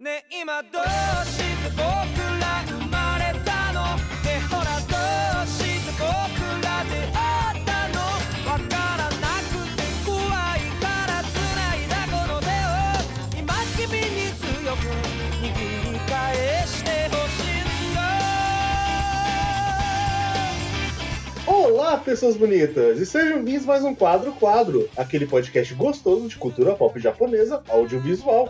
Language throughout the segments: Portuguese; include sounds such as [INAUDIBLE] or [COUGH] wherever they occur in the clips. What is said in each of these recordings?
ね今どうして僕ら生まれたのねほらどうして僕ら出会ったのわからなくて怖いから繋いだこの手を今君に強く握り返してほしいんだ Olá, pessoas bonitas! E sejam bem-vindos a mais um Quadro Quadro, aquele podcast gostoso de cultura pop japonesa, audiovisual.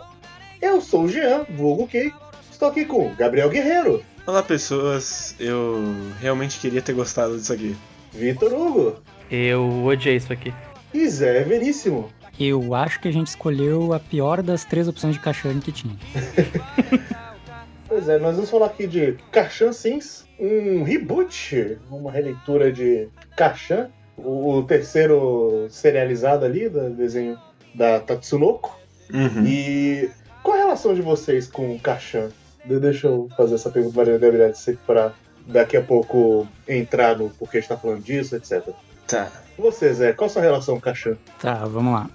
Eu sou o Jean, vulgo Kei, estou aqui com o Gabriel Guerreiro, Olá pessoas, eu realmente queria ter gostado disso aqui. Vitor Hugo Eu odiei isso aqui. e Zé Veríssimo. Eu acho que a gente escolheu a pior das três opções de cachorro que tinha. [LAUGHS] Pois é, nós vamos falar aqui de Kashan Sims, um reboot, uma releitura de Kashan, o, o terceiro serializado ali do desenho da Tatsunoko. Uhum. E qual a relação de vocês com o? De- Deixa eu fazer essa pergunta para a Gabriel, para daqui a pouco entrar no porquê a gente tá falando disso, etc. Tá. Você, Zé, qual a sua relação com o Kashan? Tá, vamos lá.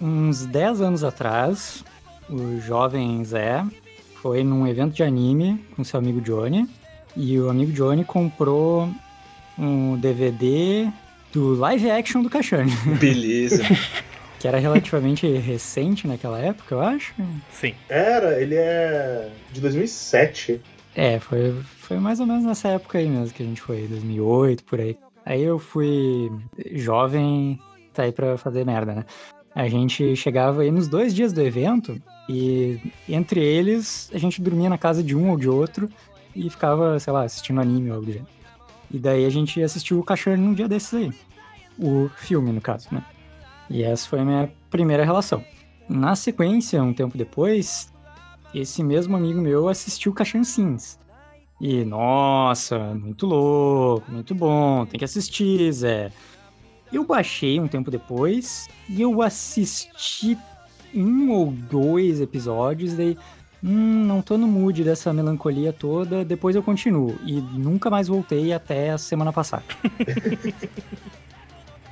Uns 10 anos atrás, o jovem Zé foi num evento de anime com seu amigo Johnny. E o amigo Johnny comprou um DVD do live action do Cachane, Beleza. [LAUGHS] que era relativamente [LAUGHS] recente naquela época, eu acho. Sim. Era, ele é de 2007. É, foi, foi mais ou menos nessa época aí mesmo que a gente foi, 2008, por aí. Aí eu fui jovem, tá aí pra fazer merda, né? A gente chegava aí nos dois dias do evento e entre eles a gente dormia na casa de um ou de outro e ficava, sei lá, assistindo anime ou algo do gênero. E daí a gente assistiu o Cachorro num dia desses aí. O filme, no caso, né? E essa foi a minha primeira relação. Na sequência, um tempo depois, esse mesmo amigo meu assistiu Cachancins. E, nossa, muito louco, muito bom, tem que assistir, Zé. Eu baixei um tempo depois e eu assisti um ou dois episódios, daí, hum, não tô no mood dessa melancolia toda, depois eu continuo. E nunca mais voltei até a semana passada. [LAUGHS]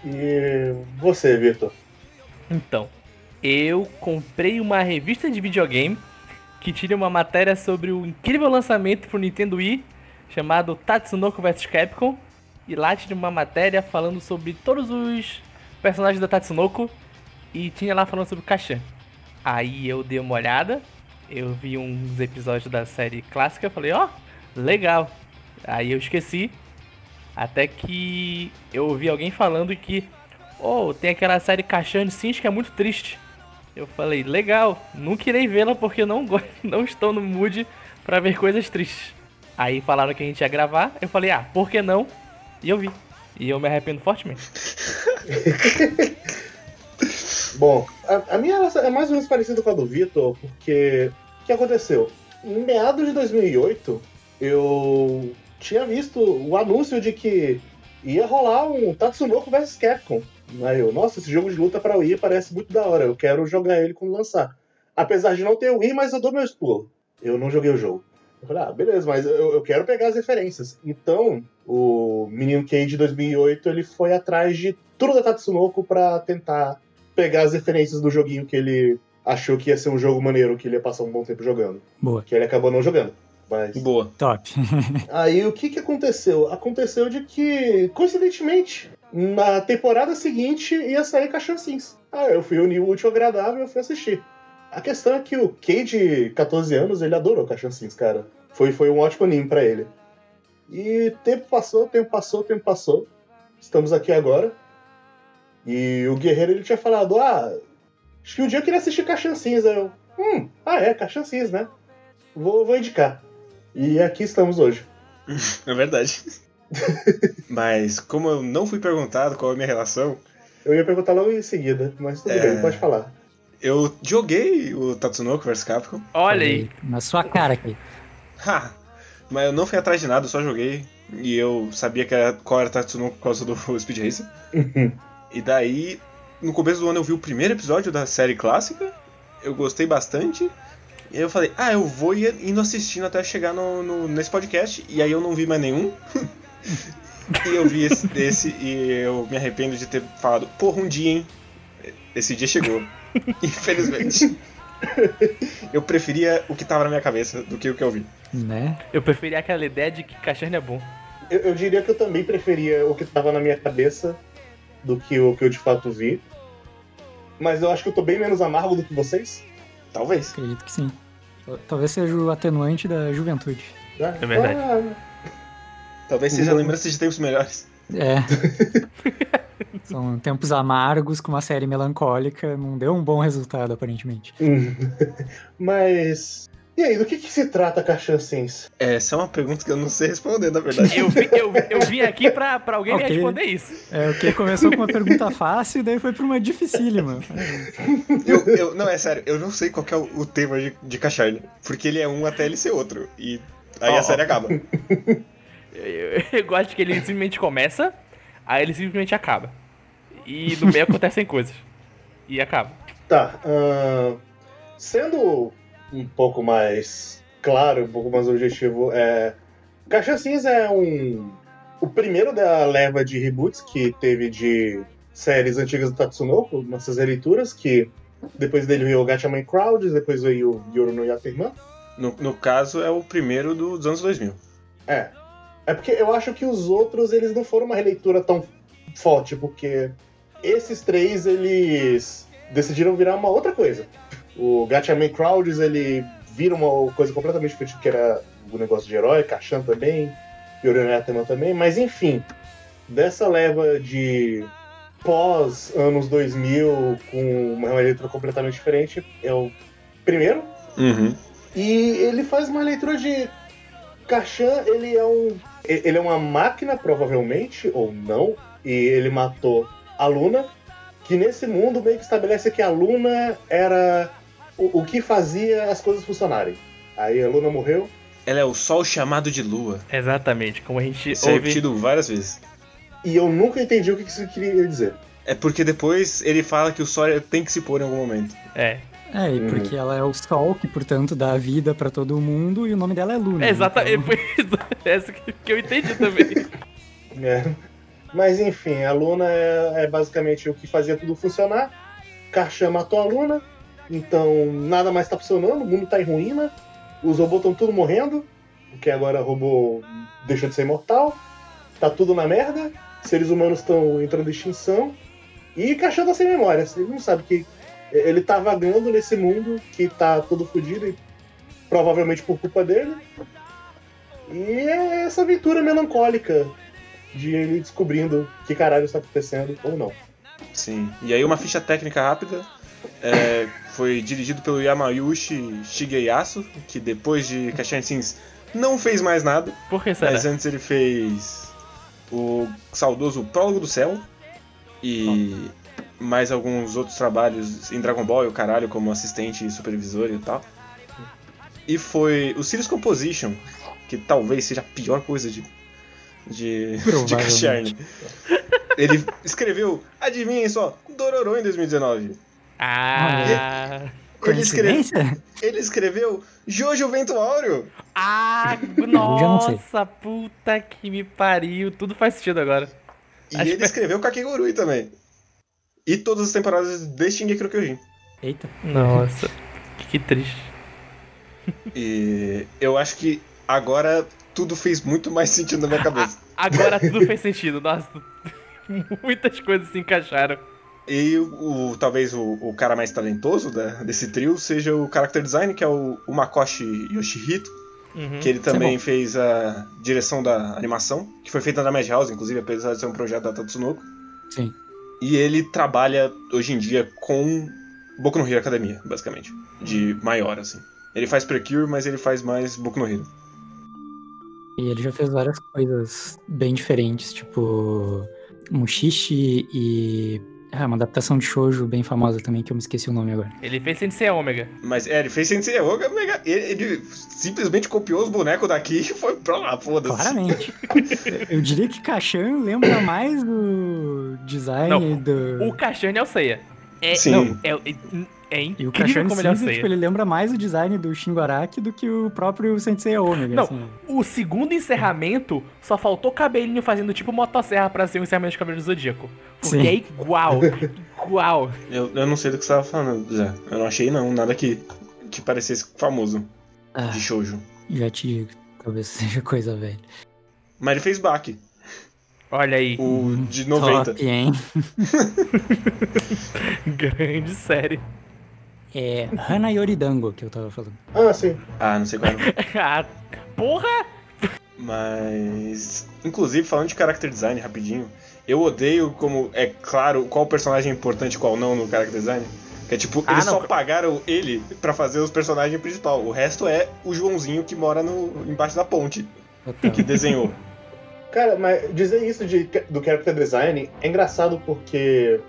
E você, Vitor? Então, eu comprei uma revista de videogame que tinha uma matéria sobre o incrível lançamento pro Nintendo Wii chamado Tatsunoko vs Capcom. E lá tinha uma matéria falando sobre todos os personagens da Tatsunoko e tinha lá falando sobre o Kashan. Aí eu dei uma olhada, eu vi uns episódios da série clássica, falei, ó, legal. Aí eu esqueci, até que eu ouvi alguém falando que, oh, tem aquela série Kashan Sims que é muito triste. Eu falei, legal, não queria vê-la porque não, go- [LAUGHS] não estou no mood pra ver coisas tristes. Aí falaram que a gente ia gravar, eu falei, ah, por que não? E eu vi. E eu me arrependo fortemente. [LAUGHS] Bom, a, a minha é mais ou menos parecida com a do Vitor, porque o que aconteceu? Em meados de 2008, eu tinha visto o anúncio de que ia rolar um Tatsunoko vs Capcom. Aí eu, nossa, esse jogo de luta pra Wii parece muito da hora, eu quero jogar ele quando lançar. Apesar de não ter o Wii, mas eu dou meus pulos. Eu não joguei o jogo. Eu falei, ah, beleza, mas eu, eu quero pegar as referências. Então, o Menino Cage de 2008, ele foi atrás de tudo da Tatsunoko pra tentar pegar as referências do joguinho que ele achou que ia ser um jogo maneiro, que ele ia passar um bom tempo jogando. Boa, Que ele acabou não jogando. Mas. Boa. top. [LAUGHS] Aí o que que aconteceu? Aconteceu de que, coincidentemente, na temporada seguinte ia sair Cachancins. Ah, eu fui unir o útil ao agradável e eu fui assistir. A questão é que o Kei de 14 anos, ele adorou Cachancins, cara. Foi, foi um ótimo anime pra ele. E tempo passou, tempo passou, tempo passou. Estamos aqui agora. E o Guerreiro, ele tinha falado, ah, acho que um dia eu queria assistir Cachancins. Aí eu, hum, ah é, Cachancins, né? Vou, vou indicar. E aqui estamos hoje. [LAUGHS] É verdade. Mas como eu não fui perguntado qual é a minha relação, Eu ia perguntar logo em seguida, mas tudo É. bem, pode falar. eu joguei o Tatsunoko vs Capcom. Olha aí. Na sua cara aqui. Ha! Mas eu não fui atrás de nada, eu só joguei. E eu sabia que era, qual era Tatsunoko por causa do [LAUGHS] Speed Racer. E daí, no começo do ano eu vi o primeiro episódio da série clássica. Eu gostei bastante. E aí eu falei, ah, eu vou ir indo assistindo até chegar no, no- nesse podcast. E aí eu não vi mais nenhum. [LAUGHS] e eu vi esse, esse e eu me arrependo de ter falado, porra, um dia, hein? Esse dia chegou. [LAUGHS] Infelizmente. Eu preferia o que tava na minha cabeça do que o que eu vi. Né? Eu preferia aquela ideia de que Cacherne é bom. Eu, eu diria que eu também preferia o que tava na minha cabeça do que o que eu de fato vi. Mas eu acho que eu tô bem menos amargo do que vocês. Talvez. Acredito que sim. Talvez seja o atenuante da juventude. né? É verdade. Ah, Talvez seja lembrança de tempos melhores. É. [LAUGHS] São tempos amargos com uma série melancólica. Não deu um bom resultado, aparentemente. hum. [LAUGHS] Mas. E aí, do que, que se trata Cachan Sins? Essa é uma pergunta que eu não sei responder, na verdade. Eu, vi- eu, eu vim aqui pra, pra alguém me Ok. responder isso. É, o que começou com uma pergunta fácil e daí foi pra uma dificílima. [LAUGHS] Eu, eu- não, é sério, eu não sei qual que é o, o tema de, de Cacharne. Porque ele é um até ele ser outro. E aí Ó, a série acaba. [LAUGHS] Eu, eu- eu gosto que ele simplesmente começa, aí ele simplesmente acaba. E no meio acontecem coisas. E acaba. Tá. ahn, sendo um pouco mais claro, um pouco mais objetivo, é. Caixa Cinza é um. O primeiro da leva de reboots que teve de séries antigas do Tatsunoko, nossas releituras, que depois dele veio o Gatchaman Crowds, depois veio o Yoru no Yaterman. No, no caso, é o primeiro dos anos 2000. É. É porque eu acho que os outros, eles não foram uma releitura tão forte, porque esses três, eles decidiram virar uma outra coisa. O Gatchaman Crowds, ele vira uma coisa completamente diferente, que era o negócio de herói, Kashan também, Yorionetman também, mas enfim, dessa leva de pós anos 2000, com uma releitura completamente diferente, é o primeiro, Uhum. e ele faz uma leitura de Kashan, ele é um ele é uma máquina provavelmente ou não, e ele matou a Luna, que nesse mundo meio que estabelece que a Luna era o, o que fazia as coisas funcionarem. Aí a Luna morreu. Ela é o sol chamado de lua. Exatamente, como a gente Isso é ouve. repetido várias vezes. E eu nunca entendi o que isso queria dizer. É porque depois ele fala que o sol tem que se pôr em algum momento. É, É, e Uhum. porque ela é o sol, que portanto dá vida pra todo mundo, e o nome dela é Luna. é exatamente. então- [LAUGHS] Foi isso, essa que, eu entendi também. [LAUGHS] É. Mas enfim, a Luna é, é basicamente o que fazia tudo funcionar. Kashan matou a Luna, então nada mais tá funcionando, o mundo tá em ruína, os robôs estão tudo morrendo, porque agora o robô deixou de ser imortal, tá tudo na merda, seres humanos estão entrando em extinção, e Kashan tá sem memória, ele não sabe que ele tá vagando nesse mundo que tá todo fodido, e provavelmente por culpa dele. E é essa aventura melancólica de ele descobrindo que caralho está acontecendo ou não. Sim. E aí uma ficha técnica rápida. É, foi dirigido pelo Yamayushi Shigeyasu, que depois de Cachan Sins não fez mais nada. Por que será? Mas antes ele fez o saudoso Prólogo do Céu e mais alguns outros trabalhos em Dragon Ball e o caralho, como assistente e supervisor e tal. E foi o Sirius Composition, que talvez seja a pior coisa de, de, de. Cacharne. Ele escreveu, adivinhem só, Dororo em 2019. Ah. Ele, escreve, Coincidência? ele escreveu Jojo Vento Áureo. Ah, [LAUGHS] nossa, puta que me pariu. Tudo faz sentido agora. E Acho ele que- escreveu Kakegurui também. E todas as temporadas de Shingeki Kyojin. Eita. Nossa, que triste. E eu acho que agora tudo fez muito mais sentido na minha cabeça. Agora tudo fez sentido. Nossa, [LAUGHS] muitas coisas se encaixaram. E o, o- talvez o, o cara mais talentoso da- desse trio seja o character design, que é o, o Makoshi Yoshihito, Uhum. que ele é também bom. fez a direção da animação, que foi feita na Madhouse, inclusive, apesar de ser um projeto da Tatsunoko. Sim. E ele trabalha hoje em dia com Boku no Hero Academia, basicamente. De maior, assim. Ele faz Precure, mas ele faz mais Boku no Hero. E ele já fez várias coisas bem diferentes, tipo Mushishi e. Ah, uma adaptação de shoujo bem famosa também, que eu me esqueci o nome agora. Ele fez Sensei Ômega. Mas é, ele fez Sensei Yoga, mega- ele, ele simplesmente copiou os bonecos daqui e foi pra lá, foda-se. Claramente. [LAUGHS] eu diria que Kashan lembra mais do design Não, do. O Cachane é o Seiya. É, Sim. não, é, é, E o Kashan como ele Cinza, tipo, ele lembra mais o design do Shingo Araki do que o próprio Sensei Omega. Não. assim. O segundo encerramento só faltou cabelinho fazendo tipo motosserra pra ser o encerramento de Cabelo do Zodíaco. Porque Sim. é igual. [LAUGHS] Uau! Eu, eu não sei do que você tava falando, Zé. Eu não achei não, nada que, que parecesse famoso Ah, de shoujo. já te digo, talvez [LAUGHS] seja coisa velha. Mas ele fez Baki, Olha aí, o de 90. Top, hein? [LAUGHS] grande série. É Hana Yoridango que eu tava falando. Ah, sim. Ah, não sei qual era. [LAUGHS] ah, porra! Mas. Inclusive, falando de character design rapidinho, eu odeio como é claro qual personagem é importante e qual não no character design. Que é tipo, Ah, eles não. só pagaram ele pra fazer os personagens principal. O resto é o Joãozinho que mora no, embaixo da ponte, Total. que desenhou. Cara, mas dizer isso de, do character design é engraçado porque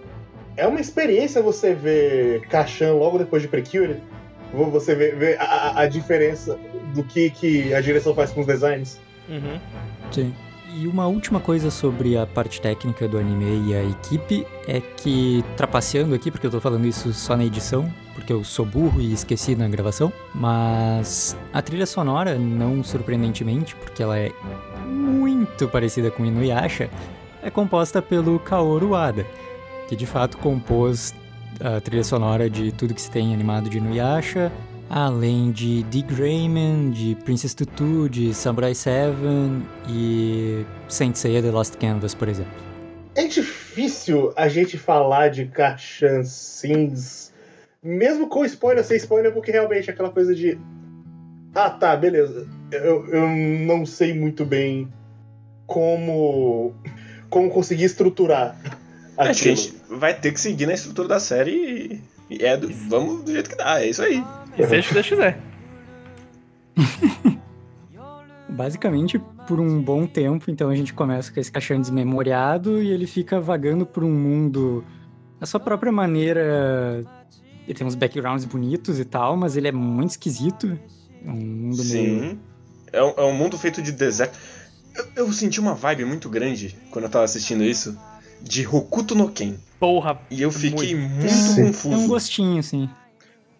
é uma experiência você ver Kashan logo depois de Precure. Você vê, vê a, a- diferença do que, que a direção faz com os designs. Uhum. Sim. E uma última coisa sobre a parte técnica do anime e a equipe é que, trapaceando aqui, porque eu tô falando isso só na edição, porque eu sou burro e esqueci na gravação, mas a trilha sonora, não surpreendentemente, porque ela é muito parecida com Inuyasha, é composta pelo Kaoru Wada, que de fato compôs a trilha sonora de tudo que se tem animado de Inuyasha, além de Dick Grayman, de Princess Tutu, de Samurai 7 e Saint Seiya The Lost Canvas, por exemplo. É difícil a gente falar de Kashan Sins, mesmo com spoiler sem spoiler, porque realmente é aquela coisa de. Ah, tá, beleza. Eu, eu não sei muito bem como. como conseguir estruturar a aquilo. gente vai ter que seguir na estrutura da série e, e é do- vamos do jeito que dá, é isso aí. E seja o que Deus quiser. [LAUGHS] Basicamente, por um bom tempo, então a gente começa com esse caixão desmemoriado e ele fica vagando por um mundo da sua própria maneira. Ele tem uns backgrounds bonitos e tal, mas ele é muito esquisito. É um mundo meio. Sim. É um, é um mundo feito de deserto. Eu, eu senti uma vibe muito grande quando eu tava assistindo isso de Hokuto no Ken. Porra. E eu fiquei muito, Sim. Tem um confuso. gostinho, assim.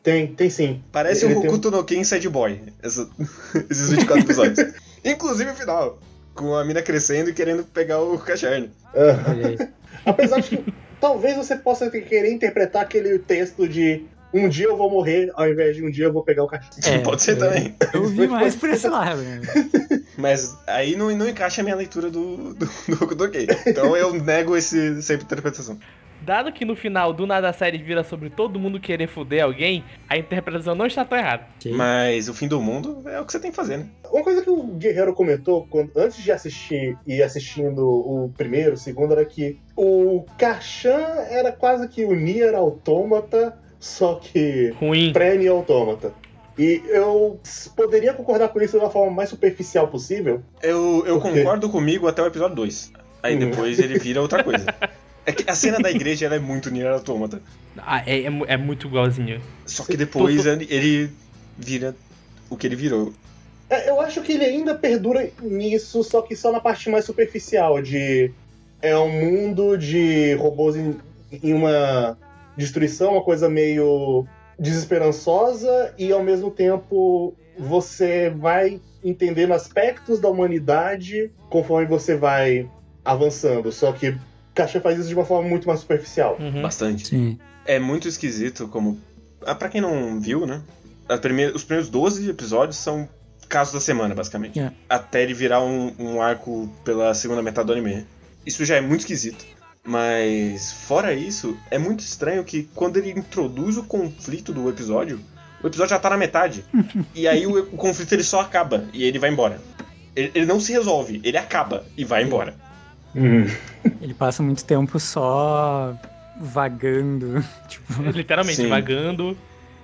Tem, tem sim. Parece Ele um tem- Hokuto no Ken Sad Boy, essa- [LAUGHS] esses 24 episódios. [LAUGHS] Inclusive o final, com a mina crescendo e querendo pegar o. Ah, aí. apesar de que talvez você possa querer interpretar aquele texto de um dia eu vou morrer, ao invés de um dia eu vou pegar o cachorro. É, [LAUGHS] Pode ser eu- também. Eu vi mais por esse lado. né? [LAUGHS] Mas aí não, não encaixa a minha leitura do, do, do Ken. Então eu nego esse, essa interpretação. Dado que no final do nada a série vira sobre todo mundo querer foder alguém, a interpretação não está tão errada. Ok. Mas o fim do mundo é o que você tem que fazer, né? Uma coisa que o Guerreiro comentou quando- antes de assistir e assistindo o primeiro, o segundo, era que o Kashan era quase que o Nier Automata, só que Ruim. pré-Nier Automata. E eu poderia concordar com isso da forma mais superficial possível. Eu, eu Por quê? concordo comigo até o episódio 2. Aí Hum. depois ele vira outra coisa. É que a cena da igreja ela é muito Nier Automata. Ah, é, é é muito igualzinho. Só que depois ele, ele vira o que ele virou. É, eu acho que ele ainda perdura nisso, só que só na parte mais superficial, de é um mundo de robôs em, em uma destruição, uma coisa meio desesperançosa, e ao mesmo tempo você vai entendendo aspectos da humanidade conforme você vai avançando. Só que Caixa faz isso de uma forma muito mais superficial. Uhum. Bastante. Sim. É muito esquisito como. Ah, pra quem não viu, né? primeira- os primeiros 12 episódios são casos da semana, basicamente. É. Até ele virar um, um arco pela segunda metade do anime. Isso já é muito esquisito. Mas, fora isso, é muito estranho que quando ele introduz o conflito do episódio, o episódio já tá na metade. [LAUGHS] e aí o, o conflito ele só acaba e ele vai embora. Ele, ele não se resolve, ele acaba e vai embora. [LAUGHS] Ele passa muito tempo só vagando. [LAUGHS] Tipo, Literalmente, Sim. vagando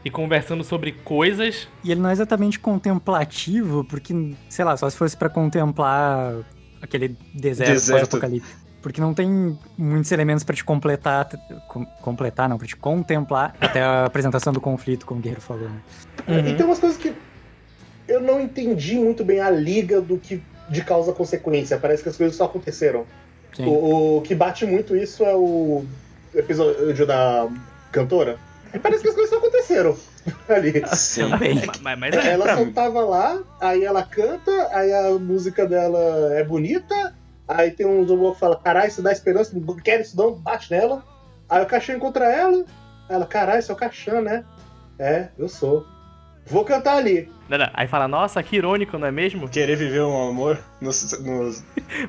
e conversando sobre coisas. e ele não é exatamente contemplativo, porque, sei lá, só se fosse pra contemplar aquele deserto, Deserto. pós-apocalíptico. Porque não tem muitos elementos pra te completar, com- completar não, pra te contemplar até a apresentação do conflito, como o Guerreiro falou. né? Uhum. E tem umas coisas que eu não entendi muito bem a liga do que de causa-consequência. Parece que as coisas só aconteceram. Sim. O, o que bate muito isso é o episódio da cantora. E parece que as coisas só aconteceram [LAUGHS] ali. Sim. Também. Mas, mas é. Ela pra só tava lá, aí ela canta, aí a música dela é bonita, aí tem um robô que fala, caralho, isso dá esperança, não quero isso não, bate nela. Aí o Kashan encontra ela, ela, caralho, você é o Kashan, né? É, eu sou. Vou cantar ali. Não, não. Aí fala, nossa, que irônico, não é mesmo? [LAUGHS] Querer viver um amor nos. nos-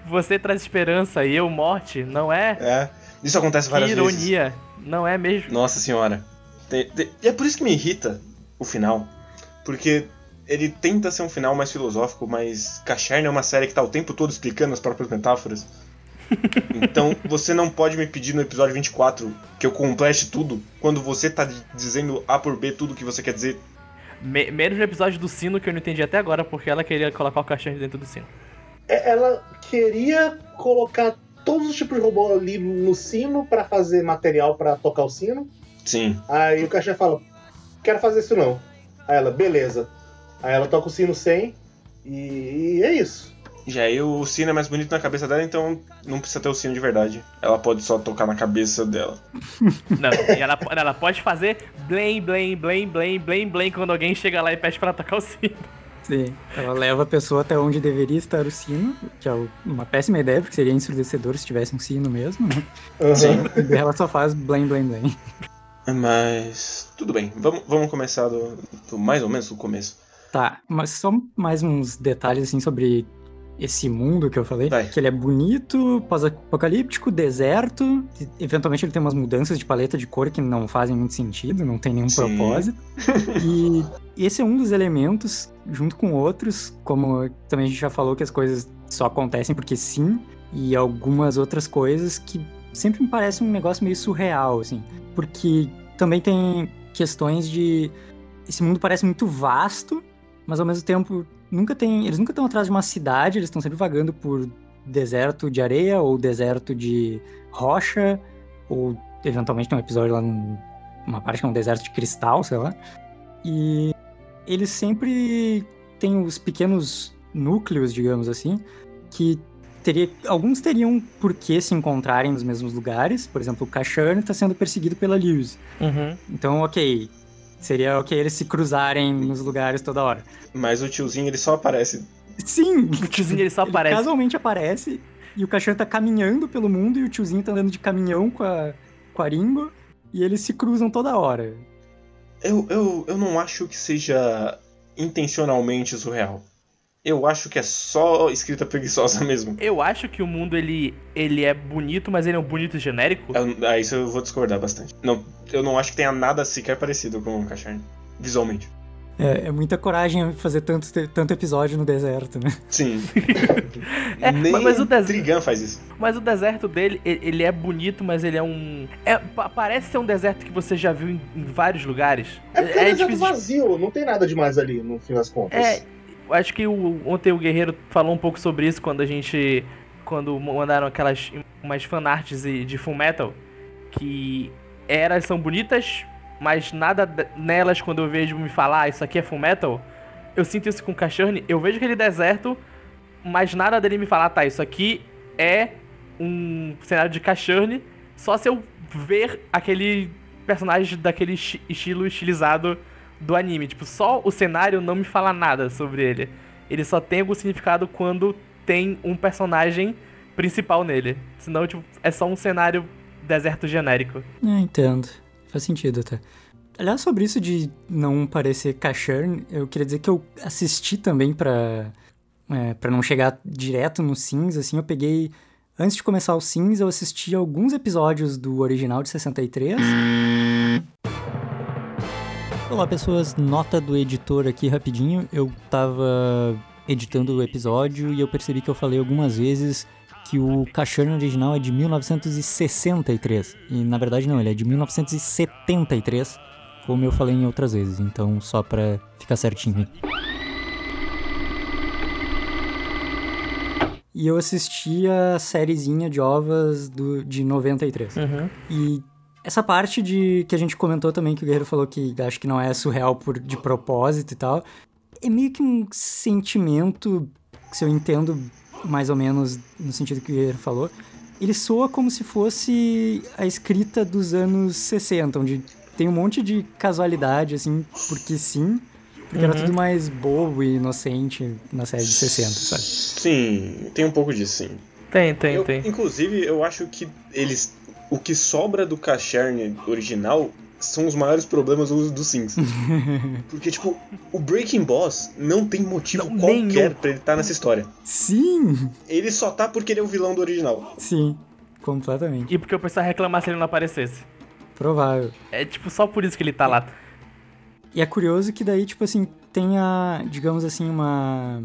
Você traz esperança e eu morte, não é? é. Isso acontece Que várias vezes. ironia, não é mesmo? Nossa senhora. Tem- tem- e é por isso que me irrita o final. Porque ele tenta ser um final mais filosófico, mas Cachern é uma série que tá o tempo todo explicando as próprias metáforas. [LAUGHS] Então você não pode me pedir no episódio 24 que eu complete tudo quando você tá dizendo A por B tudo que você quer dizer. Me- menos no episódio do sino que eu não entendi até agora, porque ela queria colocar o cachorro dentro do sino. É, Ela queria colocar todos os tipos de robô ali no sino pra fazer material pra tocar o sino. Sim. Aí o Kashan fala, quero fazer isso não. Aí ela, beleza. Aí ela toca o sino sem e, é isso. Já aí o sino é mais bonito na cabeça dela, então não precisa ter o sino de verdade. Ela pode só tocar na cabeça dela. [LAUGHS] Não, e ela, ela pode fazer blém, blém, blém, blém, blém, blém quando alguém chega lá e pede pra ela tocar o sino. Sim. Ela leva a pessoa até onde deveria estar o sino, que é uma péssima ideia, porque seria ensurdecedor se tivesse um sino mesmo, né? Sim. E ela só faz blém, blém, blém. Mas. Tudo bem, vamos, vamos começar do, do mais ou menos do começo. Tá, mas só mais uns detalhes assim sobre esse mundo que eu falei. Vai. Que ele é bonito, pós-apocalíptico, deserto. Eventualmente ele tem umas mudanças de paleta de cor que não fazem muito sentido, não tem nenhum Sim. propósito. [LAUGHS] E esse é um dos elementos, junto com outros, como também a gente já falou que as coisas só acontecem porque sim, e algumas outras coisas que sempre me parece um negócio meio surreal, assim. Porque também tem questões de. Esse mundo parece muito vasto, mas ao mesmo tempo nunca tem. Eles nunca estão atrás de uma cidade, eles estão sempre vagando por deserto de areia ou deserto de rocha, ou eventualmente tem um episódio lá num- numa parte que é um deserto de cristal, sei lá. E eles sempre têm os pequenos núcleos, digamos assim, que teria, alguns teriam por que se encontrarem nos mesmos lugares. Por exemplo, o Kashan está sendo perseguido pela Lewis. Uhum. Então, ok. Seria ok eles se cruzarem nos lugares toda hora. Mas o tiozinho ele só aparece. Sim! [LAUGHS] O tiozinho ele só Ele aparece. casualmente aparece e o Kashan tá caminhando pelo mundo e o tiozinho tá andando de caminhão com a, com a Ringo e eles se cruzam toda hora. Eu, eu, eu não acho que seja intencionalmente surreal. Eu acho que é só escrita preguiçosa [LAUGHS] mesmo. Eu acho que o mundo ele, ele é bonito, mas ele é um bonito genérico. Eu, ah, isso eu vou discordar bastante. Não, eu não acho que tenha nada sequer parecido com o Cachorn. Visualmente. É, é muita coragem fazer tanto, tanto episódio no deserto, né? Sim. [LAUGHS] É, [LAUGHS] Nem mas- mas o desenho- Trigun faz isso. Mas o deserto dele, ele é bonito, mas ele é um. É, pa- parece ser um deserto que você já viu em, em vários lugares. É porque é, um deserto difícil vazio, não tem nada demais ali, no fim das contas. É, acho que o- ontem o Guerreiro falou um pouco sobre isso quando a gente. Quando mandaram aquelas umas fanarts de de Full Metal. Que elas são bonitas, mas nada nelas quando eu vejo me falar, ah, isso aqui é Full Metal. Eu sinto isso com o Cachorne, eu vejo aquele deserto, mas nada dele me falar, tá, isso aqui é um cenário de Cachorne, só se eu ver aquele personagem daquele esti- estilo estilizado do anime. Tipo, só o cenário não me fala nada sobre ele. Ele só tem algum significado quando tem um personagem principal nele. Senão, tipo, é só um cenário deserto genérico. É, entendo. Faz sentido até. Aliás, sobre isso de não parecer Kashan, eu queria dizer que eu assisti também pra, é, não chegar direto no Sims, assim, eu peguei... Antes de começar o Sims, eu assisti alguns episódios do original de 63. Olá, pessoas. Nota do editor aqui rapidinho. Eu tava editando o episódio e eu percebi que eu falei algumas vezes que o Kashan original é de 1963. E na verdade não, ele é de 1973, como eu falei em outras vezes. Então, só pra ficar certinho. E eu assisti a sériezinha de ovas do, de 93. Uhum. E essa parte de que a gente comentou também, que o Guerreiro falou que acho que não é surreal por, de propósito e tal, é meio que um sentimento, se eu entendo mais ou menos no sentido que o Guerreiro falou, ele soa como se fosse a escrita dos anos 60, onde tem um monte de casualidade, assim, porque sim, porque era tudo mais bobo e inocente na série de 60, sabe? Sim, tem um pouco disso, sim. Tem, tem, Eu- tem. Inclusive, eu acho que eles. O que sobra do Cacherne original são os maiores problemas do, do Sims. [LAUGHS] Porque, tipo, o Breaking Boss não tem motivo Não, qualquer nenhum. pra ele estar nessa história. Sim! Ele só tá porque ele é o vilão do original. Sim, completamente. E porque o pessoal reclamar se ele não aparecesse. Provável. É tipo só por isso que ele tá lá. E é curioso que daí, tipo assim, tem a, digamos assim, uma.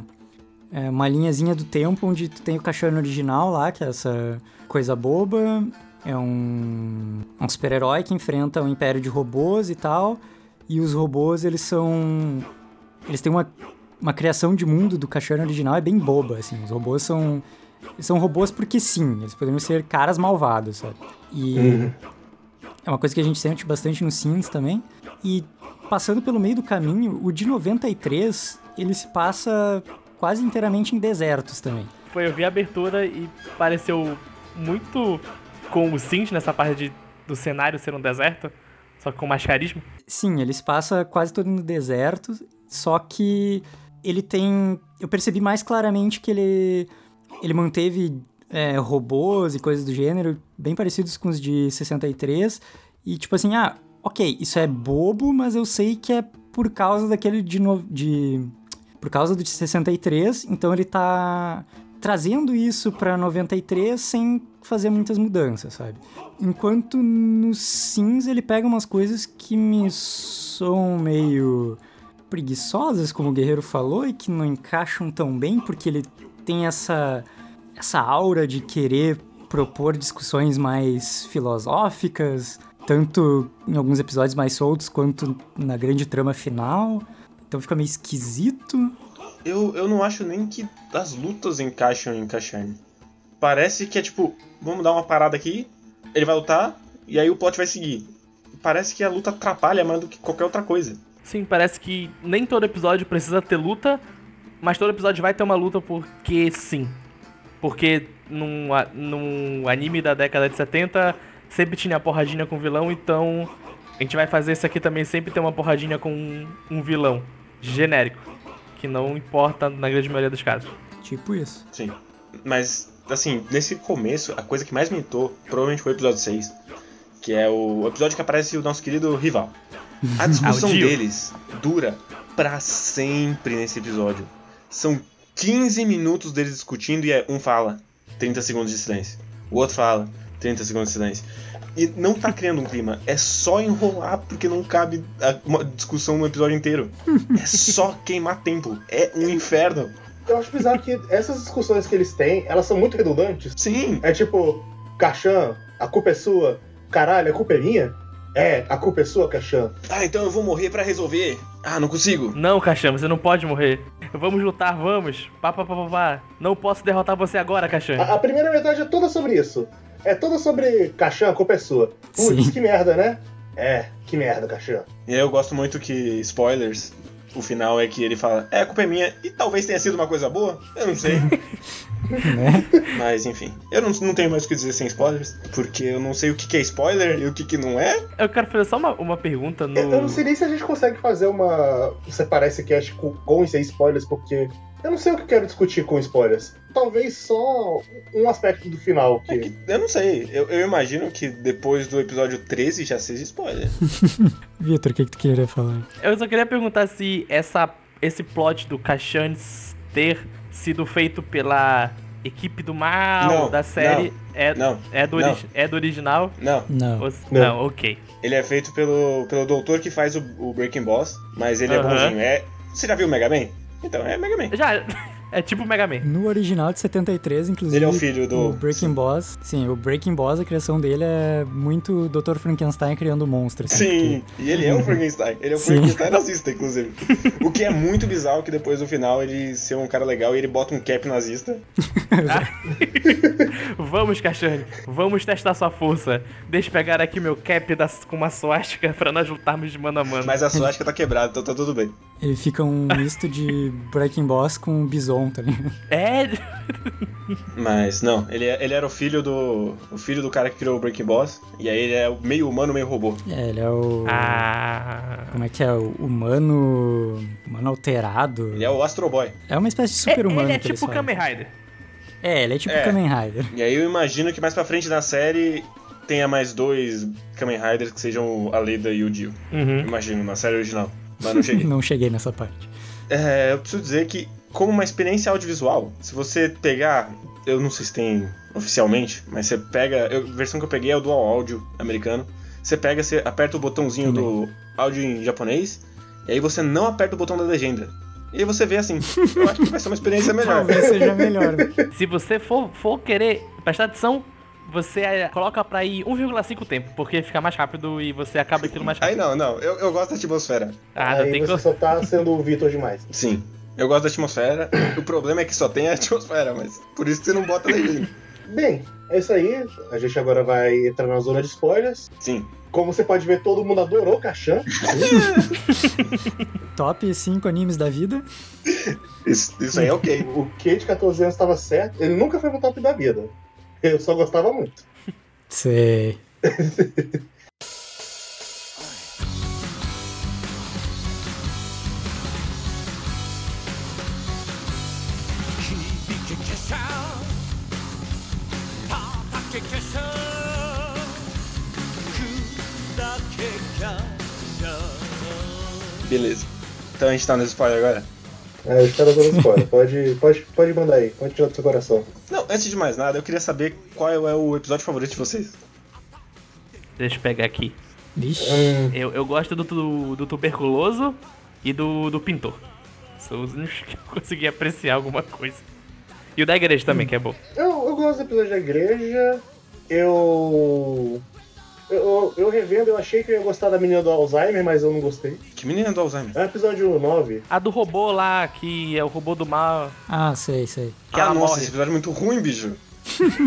é, uma linhazinha do tempo onde tu tem o cachorro original lá, que é essa coisa boba. É um, um super-herói que enfrenta um império de robôs e tal. E os robôs, eles são. Eles têm uma, uma criação de mundo do cachorro original, é bem boba, assim. Os robôs são. Eles são robôs porque sim, eles poderiam ser caras malvados, sabe? E. Uhum. É uma coisa que a gente sente bastante no Sims também. E passando pelo meio do caminho, o de 93, ele se passa quase inteiramente em desertos também. Foi eu vi a abertura e pareceu muito com o Sims nessa parte de- do cenário ser um deserto, só que com mais carisma. Sim, ele se passa quase todo no deserto, só que ele tem. Eu percebi mais claramente que ele, ele manteve é, robôs e coisas do gênero bem parecidos com os de 63. E tipo assim, ah, ok, isso é bobo, mas eu sei que é por causa daquele de. No, de por causa do de 63, então ele tá trazendo isso pra 93 sem fazer muitas mudanças, sabe? Enquanto no Sims ele pega umas coisas que me são meio preguiçosas, como o Guerreiro falou, e que não encaixam tão bem, porque ele tem essa, essa aura de querer propor discussões mais filosóficas, tanto em alguns episódios mais soltos quanto na grande trama final. Então fica meio esquisito. Eu, eu não acho nem que as lutas encaixam em Cacherne. Parece que é tipo, vamos dar uma parada aqui, ele vai lutar, e aí o plot vai seguir. Parece que a luta atrapalha mais do que qualquer outra coisa. Sim, parece que nem todo episódio precisa ter luta, mas todo episódio vai ter uma luta porque sim. Porque num, a- num anime da década de 70 sempre tinha porradinha com vilão, então a gente vai fazer isso aqui também sempre ter uma porradinha com um, um vilão genérico, que não importa na grande maioria dos casos. Tipo isso. Sim. Mas, assim, nesse começo, a coisa que mais me irritou provavelmente foi o episódio 6. Que é o episódio que aparece o nosso querido rival. A [LAUGHS] discussão deles dura pra sempre nesse episódio. São 15 minutos deles discutindo e é, um fala, 30 segundos de silêncio. O outro fala, 30 segundos de silêncio. E não tá criando um clima, é só enrolar porque não cabe uma discussão no episódio inteiro. [LAUGHS] É só queimar tempo. É um inferno. Eu acho bizarro que essas discussões que eles têm, elas são muito redundantes. Sim, É tipo, Cachan, a culpa é sua. Caralho, a culpa é minha? É, a culpa é sua, Cachan. Ah, então eu vou morrer pra resolver. Ah, não consigo. Não, Cachama, você não pode morrer. Vamos lutar, vamos. Pá, pá, pá, pá, pá. Não posso derrotar você agora, Cachama. A, a primeira metade é toda sobre isso. É toda sobre Cachan, a culpa é sua. Putz, que merda, né? É, que merda, Cachan. E aí eu gosto muito que, spoilers, o final é que ele fala, é, a culpa é minha, e talvez tenha sido uma coisa boa, eu não sei. [LAUGHS] Né? Mas enfim, eu não, não tenho mais o que dizer sem spoilers, porque eu não sei o que, que é spoiler e o que, que não é. Eu quero fazer só uma, uma pergunta no. Eu, eu não sei nem se a gente consegue fazer uma. separar esse cast com, com e sem spoilers, porque eu não sei o que eu quero discutir com spoilers. Talvez só um aspecto do final É que. que, eu não sei, eu, eu imagino que depois do episódio 13 já seja spoiler. [LAUGHS] Vitor, o que, que tu queria falar? Eu só queria perguntar se essa, esse plot do Cachans ter sido feito pela equipe do mal Não, da série é, Não, é, do não. é do original? não. Não. Ou Não. não, ok. Ele é feito pelo, pelo doutor que faz o, o Breaking Boss, mas ele é Aham. bonzinho. É, você já viu o Mega Man? Então, é Mega Man. Já, [LAUGHS] é tipo Mega Man. No original de 73, inclusive. Ele é o filho do- O Breaking Boss. Sim, o Breaking Boss, a criação dele é muito Dr. Frankenstein criando monstros. assim, Sim, e ele é o Frankenstein. Ele é o Sim. Frankenstein nazista, inclusive. O que é muito bizarro que depois no final ele ser um cara legal e ele bota um cap nazista. [LAUGHS] Vamos, Cachane, vamos testar sua força. Deixa eu pegar aqui meu cap das, com uma suástica [LAUGHS] pra nós lutarmos de mano a mano. Mas a suástica tá quebrada, então tá tudo bem. Ele fica um misto de Breaking Boss com Bison, tá ligado? É, Mas não, ele, é- ele era o filho do. o filho do cara que criou o Breaking Boss. E aí ele é meio humano, meio robô. É, ele é o. Ah. Como é que é? O humano. Humano alterado. Ele é o Astro Boy. É uma espécie de É- super-humano. ele é que eles tipo. Kamen Rider. É, ele é tipo É. Kamen Rider. E aí eu imagino que mais pra frente na série tenha mais dois Kamen Riders que sejam a Leda e o Dio. Uhum. Imagino, na série original. Mas não cheguei. [LAUGHS] Não cheguei nessa parte. É, eu preciso dizer que, como uma experiência audiovisual, se você pegar. Eu não sei se tem oficialmente, mas você pega. eu- a versão que eu peguei é o Dual Áudio americano. Você pega, você aperta o botãozinho do áudio em japonês, e aí você não aperta o botão da legenda. E aí você vê assim. Eu acho que vai ser uma experiência [LAUGHS] melhor. Talvez seja melhor. [LAUGHS] Se você for, for querer prestar atenção, você eh, coloca pra ir 1,5 tempo, porque fica mais rápido e você acaba aquilo mais Aí rápido. não, não, eu, eu gosto da atmosfera. Ah, não Aí tem você como. só tá sendo o Vitor demais. Sim. Eu gosto da atmosfera. O problema é que só tem a atmosfera, mas por isso que você não bota legenda. Bem, é isso aí. A gente agora vai entrar na zona de spoilers. Sim. Como você pode ver, todo mundo adorou o Kashan. [LAUGHS] Top 5 animes da vida. Isso, isso aí é ok. o K de 14 anos estava certo. Ele nunca foi no top da vida. Eu só gostava muito. Sei. [LAUGHS] Beleza. Então a gente tá no spoiler agora? É, eu quero zona de spoiler. [LAUGHS] Pode, pode, pode mandar aí. Pode tirar do seu coração. Não, antes de mais nada, eu queria saber qual é o episódio favorito de vocês. Deixa eu pegar aqui. Vixe. Hum, Eu, eu gosto do, tu- do tuberculoso e do, do pintor. São os únicos que eu consegui apreciar alguma coisa. E o da igreja também, que é bom. eu, eu gosto do episódio da igreja. Eu. Eu, eu revendo, eu achei que eu ia gostar da menina do Alzheimer, mas eu não gostei. Que menina do Alzheimer? É o episódio 9. A do robô lá, que é o robô do mal. Ah, sei, sei. Que ah, ela nossa, morre. esse episódio é muito ruim, bicho.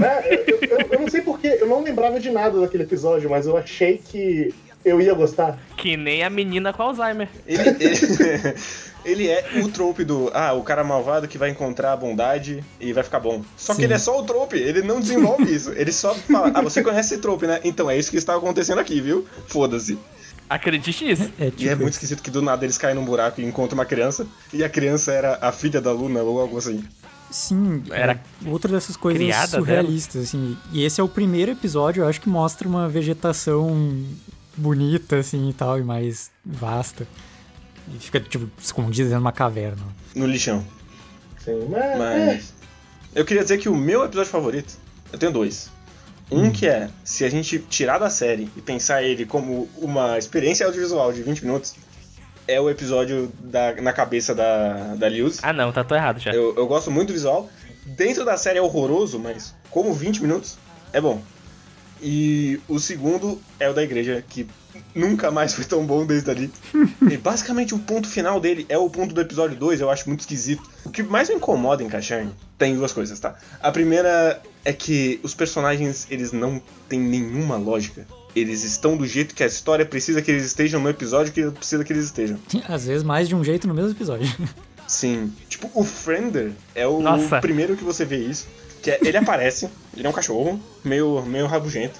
É, eu, eu- eu não sei porquê, eu não lembrava de nada daquele episódio, mas eu achei que eu ia gostar. Que nem a menina com Alzheimer. Ele, ele, [LAUGHS] ele é o trope do. Ah, o cara malvado que vai encontrar a bondade e vai ficar bom. Só que Sim. ele é só o trope, ele não desenvolve isso. Ele só fala, ah, você conhece esse trope, né? Então é isso que está acontecendo aqui, viu? Foda-se. Acredite nisso. É E tipo. é muito esquisito que do nada eles caem num buraco e encontram uma criança, e a criança era a filha da Luna ou algo assim. Sim, Era é outra dessas coisas surrealistas, assim. E esse é o primeiro episódio, eu acho que mostra uma vegetação bonita, assim, e tal, e mais vasta. E fica, tipo, escondida dentro de uma caverna. No lixão. Sim, mas. Mas. Eu queria dizer que o meu episódio favorito, eu tenho dois. Um que é, se a gente tirar da série e pensar ele como uma experiência audiovisual de 20 minutos, é o episódio da, na cabeça da, da Luz. Ah não, tá tô errado já. Eu, eu gosto muito do visual. Dentro da série é horroroso, mas como 20 minutos, é bom. E o segundo é o da igreja, que nunca mais foi tão bom desde ali. [LAUGHS] e basicamente o ponto final dele é o ponto do episódio 2, eu acho muito esquisito. O que mais me incomoda em Cacherne tem duas coisas, tá? A primeira é que os personagens, eles não têm nenhuma lógica. Eles estão do jeito que a história precisa que eles estejam no episódio que precisa que eles estejam. Às vezes mais de um jeito no mesmo episódio. [LAUGHS] Sim. Tipo, o Friender é o Nossa. primeiro que você vê isso. Que é- ele aparece, [LAUGHS] ele é um cachorro, meio, meio rabugento.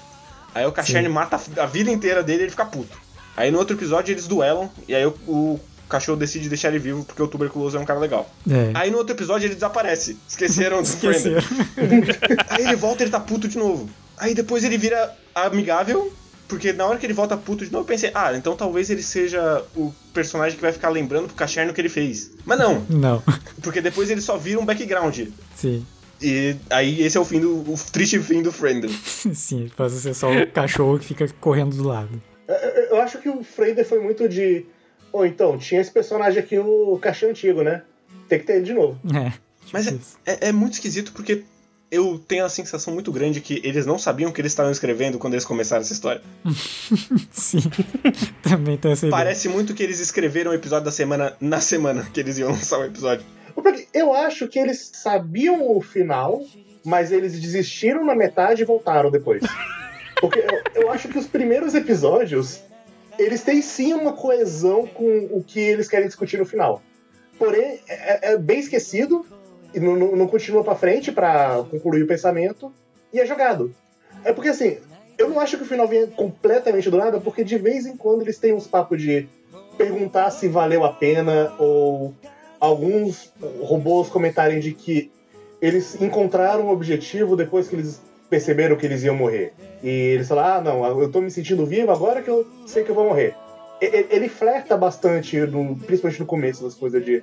Aí o Cacherne mata a vida inteira dele e ele fica puto. Aí no outro episódio eles duelam, e aí o, o cachorro decide deixar ele vivo porque o tuberculoso é um cara legal. É. Aí no outro episódio ele desaparece. Esqueceram do [LAUGHS] Esqueceram. Aí ele volta e ele tá puto de novo. Aí depois ele vira amigável, porque na hora que ele volta puto de novo, eu pensei, ah, então talvez ele seja o personagem que vai ficar lembrando pro Cacherne o que ele fez. Mas não, Não, porque depois ele só vira um background. sim. E aí esse é o fim do. o triste fim do Friender. [LAUGHS] Sim, passa a ser só o cachorro que fica correndo do lado. Eu, eu- eu acho que o Freider foi muito de. Ou então, tinha esse personagem aqui no caixa antigo, né? Tem que ter ele de novo. [LAUGHS] É. Mas é, é, é muito esquisito porque eu tenho a sensação muito grande que eles não sabiam o que eles estavam escrevendo quando eles começaram essa história. [LAUGHS] Sim. Também tem essa ideia. Parece muito que eles escreveram o episódio da semana na semana que eles iam lançar o episódio. Porque eu acho que eles sabiam o final, mas eles desistiram na metade e voltaram depois. [LAUGHS] Porque eu, eu acho que os primeiros episódios, eles têm sim uma coesão com o que eles querem discutir no final. Porém, é, é bem esquecido e não, não, continua pra frente pra concluir o pensamento e é jogado. É porque assim, eu não acho que o final venha completamente do nada, porque de vez em quando eles têm uns papos de perguntar se valeu a pena ou alguns robôs comentarem de que eles encontraram um objetivo depois que eles perceberam que eles iam morrer. E eles falaram: ah, não, eu tô me sentindo vivo agora que eu sei que eu vou morrer. Ele flerta bastante, no- principalmente no começo das coisas de.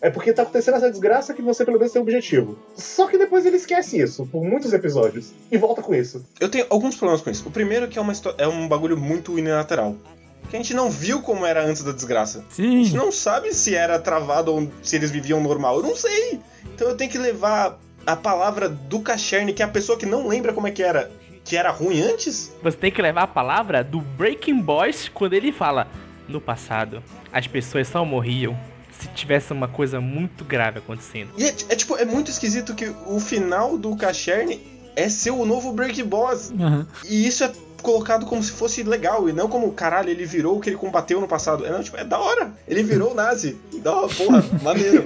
É porque tá acontecendo essa desgraça que você pelo menos tem um objetivo. Só que depois ele esquece isso, por muitos episódios. E volta com isso. Eu tenho alguns problemas com isso. O primeiro é que é, uma é um bagulho muito unilateral. Que a gente não viu como era antes da desgraça. A gente Sim. não sabe se era travado ou se eles viviam normal. Eu não sei. Então eu tenho que levar a palavra do Cacherne, que é a pessoa que não lembra como é que era, que era ruim antes. Você tem que levar a palavra do Breaking Boys quando ele fala: No passado, as pessoas só morriam se tivesse uma coisa muito grave acontecendo. E é, é, tipo, é muito esquisito que o final do Cacherne é ser o novo Break Boss. Aham. E isso é colocado como se fosse legal, e não como, caralho, ele virou o que ele combateu no passado. É, não, tipo, é da hora. Ele virou o nazi. Da hora, porra, [LAUGHS] maneiro.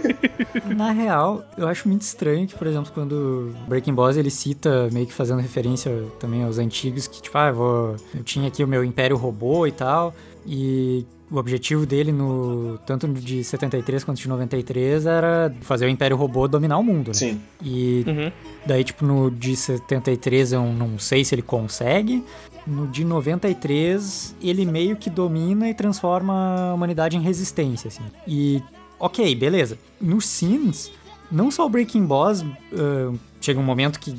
Na real, eu acho muito estranho que, por exemplo, quando Breaking Boss ele cita, meio que fazendo referência também aos antigos, que tipo, ah, eu, vou, eu tinha aqui o meu Império Robô e tal, e o objetivo dele, no tanto no de 73 quanto de 93, era fazer o Império Robô dominar o mundo, né? Sim. E Uhum. daí, tipo, no de 73 eu não sei se ele consegue. No de 93, ele meio que domina e transforma a humanidade em resistência, assim. E, ok, beleza. No Sims, não só o Breaking Boss, ah, chega um momento que,